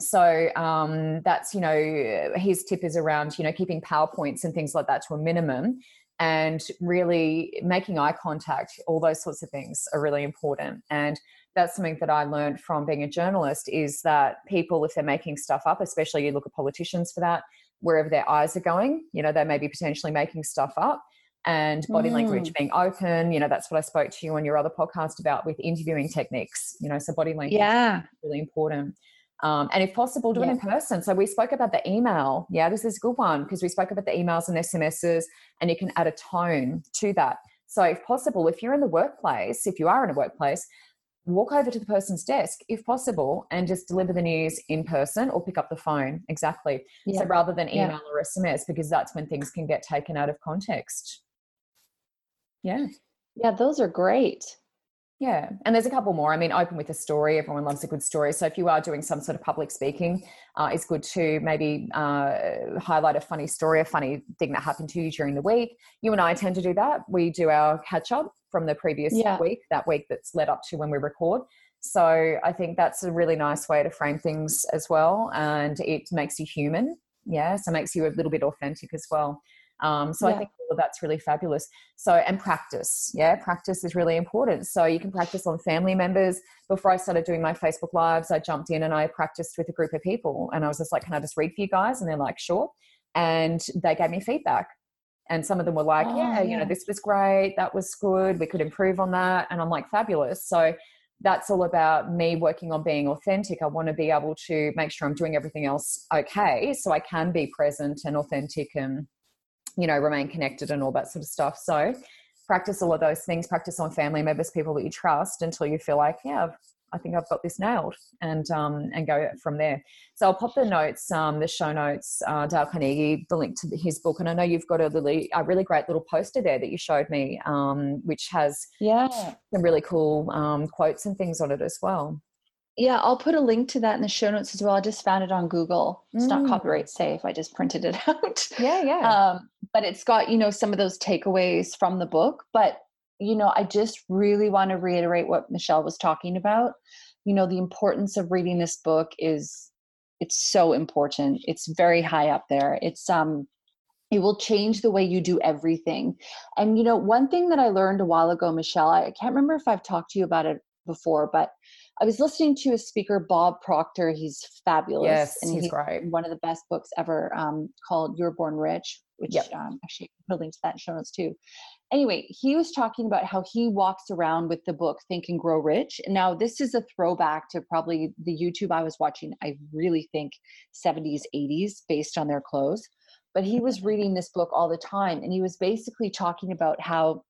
So um, that's you know his tip is around you know keeping powerpoints and things like that to a minimum and really making eye contact all those sorts of things are really important and that's something that i learned from being a journalist is that people if they're making stuff up especially you look at politicians for that wherever their eyes are going you know they may be potentially making stuff up and body Mm. language being open. You know, that's what I spoke to you on your other podcast about with interviewing techniques. You know, so body language Yeah. is really important. Um, and if possible, do it in person. So we spoke about the email. Yeah, this is a good one because we spoke about the emails and SMSs, and you can add a tone to that. So if possible, if you're in the workplace, if you are in a workplace, walk over to the person's desk if possible and just deliver the news in person or pick up the phone. Exactly. Yeah. So rather than Yeah. email or SMS, because that's when things can get taken out of context. Yeah. Yeah, those are great. Yeah. And there's a couple more. I mean, open with a story. Everyone loves a good story. So if you are doing some sort of public speaking, uh, it's good to maybe uh, highlight a funny story, a funny thing that happened to you during the week. You and I tend to do that. We do our catch up from the previous Yeah. week, that week that's led up to when we record. So I think that's a really nice way to frame things as well. And it makes you human. Yeah. So it makes you a little bit authentic as well. Um, so I think all of that's really fabulous. So, and practice. Yeah, practice is really important. So you can practice on family members. Before I started doing my Facebook Lives, I jumped in and I practiced with a group of people. And I was just like, can I just read for you guys? And they're like, sure. And they gave me feedback. And some of them were like, Oh, yeah, you know, this was great. That was good. We could improve on that. And I'm like, fabulous. So that's all about me working on being authentic. I want to be able to make sure I'm doing everything else okay so I can be present and authentic and you know remain connected and all that sort of stuff so practice all of those things practice on family members people that you trust until you feel like yeah I've, think i've got this nailed and um and go from there so i'll pop the notes um the show notes uh dale carnegie the link to his book and i know you've got a really a really great little poster there that you showed me um which has Yeah. some really cool um quotes and things on it as well Yeah, I'll put a link to that in the show notes as well. I just found it on Google. It's not Mm. copyright safe. I just printed it out. yeah yeah Um, but it's got, you know, some of those takeaways from the book. But, you know, I just really want to reiterate what Michelle was talking about. You know, the importance of reading this book is it's so important. It's very high up there. It's um it will change the way you do everything. And you know, one thing that I learned a while ago, Michelle, I can't remember if I've talked to you about it before, but I was listening to a speaker, Bob Proctor. He's fabulous. yes and he's he- great one of the best books ever um, called You're Born Rich, which Yep. um, actually I'll link to that in show notes too. Anyway, he was talking about how he walks around with the book Think and Grow Rich. Now, this is a throwback to probably the YouTube I was watching, I really think 70s, 80s, based on their clothes. But he was reading this book all the time, and he was basically talking about how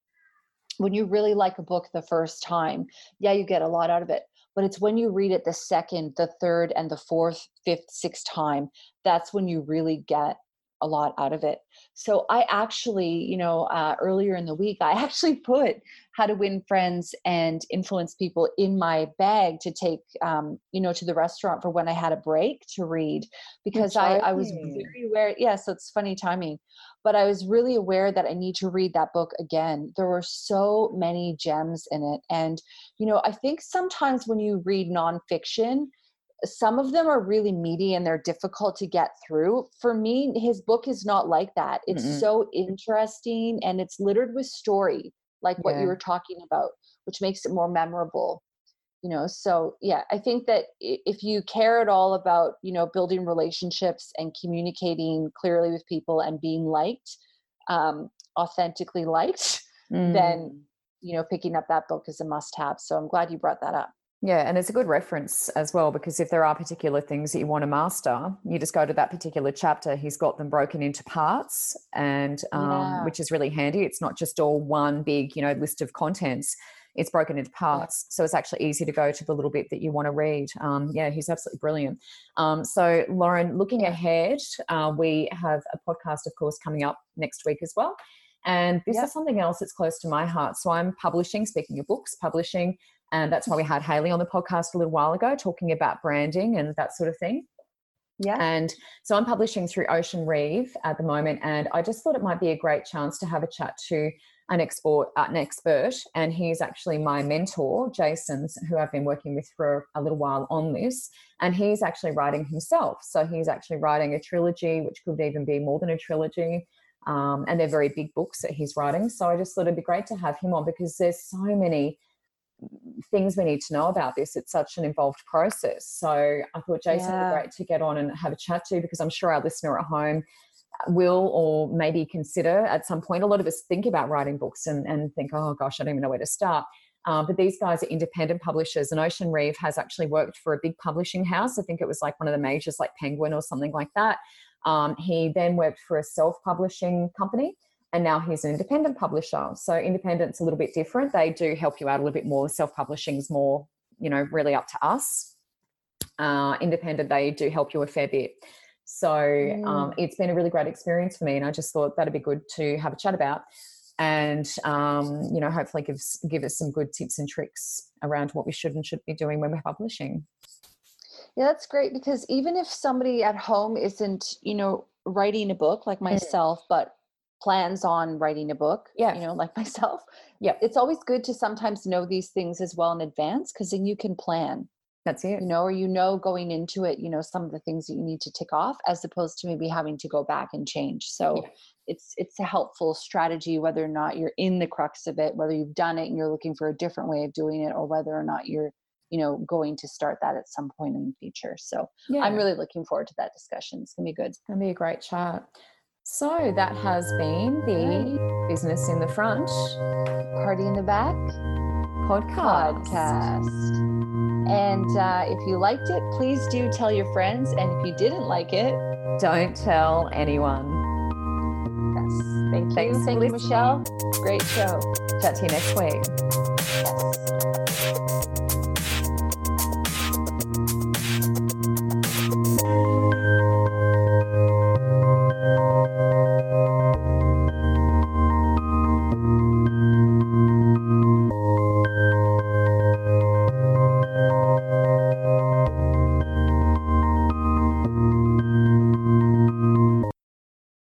when you really like a book the first time, yeah, you get a lot out of it. But it's when you read it the second, the third, and the fourth, fifth, sixth time, that's when you really get a lot out of it. So I actually, you know, uh, earlier in the week, I actually put how to win friends and influence people in my bag to take, um, you know, to the restaurant for when I had a break to read because I, I was very aware. Yeah, so it's funny timing, but I was really aware that I need to read that book again. There were so many gems in it. And, you know, I think sometimes when you read nonfiction, some of them are really meaty and they're difficult to get through. For me, his book is not like that. It's Mm-mm. so interesting and it's littered with story, like what Yeah. you were talking about, which makes it more memorable. You know, so yeah, I think that if you care at all about, you know, building relationships and communicating clearly with people and being liked, um, authentically liked, Mm. then, you know, picking up that book is a must have. So I'm glad you brought that up. Yeah, and it's a good reference as well because if there are particular things that you want to master, you just go to that particular chapter. He's got them broken into parts, and um, Yeah. which is really handy. It's not just all one big, you know, list of contents. It's broken into parts, so it's actually easy to go to the little bit that you want to read. Um, yeah, he's absolutely brilliant. Um, so, Lauren, looking ahead, uh, we have a podcast, of course, coming up next week as well. And this Yep. is something else that's close to my heart. So I'm publishing, speaking of books, publishing and that's why we had Haley on the podcast a little while ago talking about branding and that sort of thing. Yeah. And so I'm publishing through Ocean Reeve at the moment. And I just thought it might be a great chance to have a chat to an export, uh, an expert. And he's actually my mentor, Jason's, who I've been working with for a little while on this. And he's actually writing himself. So he's actually writing a trilogy, which could even be more than a trilogy. Um, and they're very big books that he's writing. So I just thought it'd be great to have him on because there's so many things we need to know about this. It's such an involved process. So I thought Jason would be great to get on and have a chat to because I'm sure our listener at home will or maybe consider at some point. A lot of us think about writing books and, and think, oh gosh, I don't even know where to start. Uh, but these guys are independent publishers, and Ocean Reeve has actually worked for a big publishing house. I think it was like one of the majors, like Penguin or something like that. Um, he then worked for a self publishing company and now he's an independent publisher. So independent's a little bit different. They do help you out a little bit more. Self publishing is more, you know, really up to us. Uh, independent, they do help you a fair bit. So mm. um, it's been a really great experience for me, and I just thought that'd be good to have a chat about, and um, you know, hopefully give give us some good tips and tricks around what we should and should be doing when we're publishing. Yeah, that's great because even if somebody at home isn't, you know, writing a book like mm. myself, mm. but plans on writing a book, yeah, you know, like myself, yeah, it's always good to sometimes know these things as well in advance because then you can plan. That's it. You know, or you know going into it, you know, some of the things that you need to tick off as opposed to maybe having to go back and change. So yeah. it's it's a helpful strategy whether or not you're in the crux of it, whether you've done it and you're looking for a different way of doing it, or whether or not you're you know going to start that at some point in the future so yeah. i'm really looking forward to that discussion it's gonna be good it's gonna be a great chat so that has been the business in the front party in the back podcast, podcast. and uh, if you liked it please do tell your friends. And if you didn't like it don't tell anyone. Yes. Thank you. Thanks thank you michelle. Great show. Chat to you next week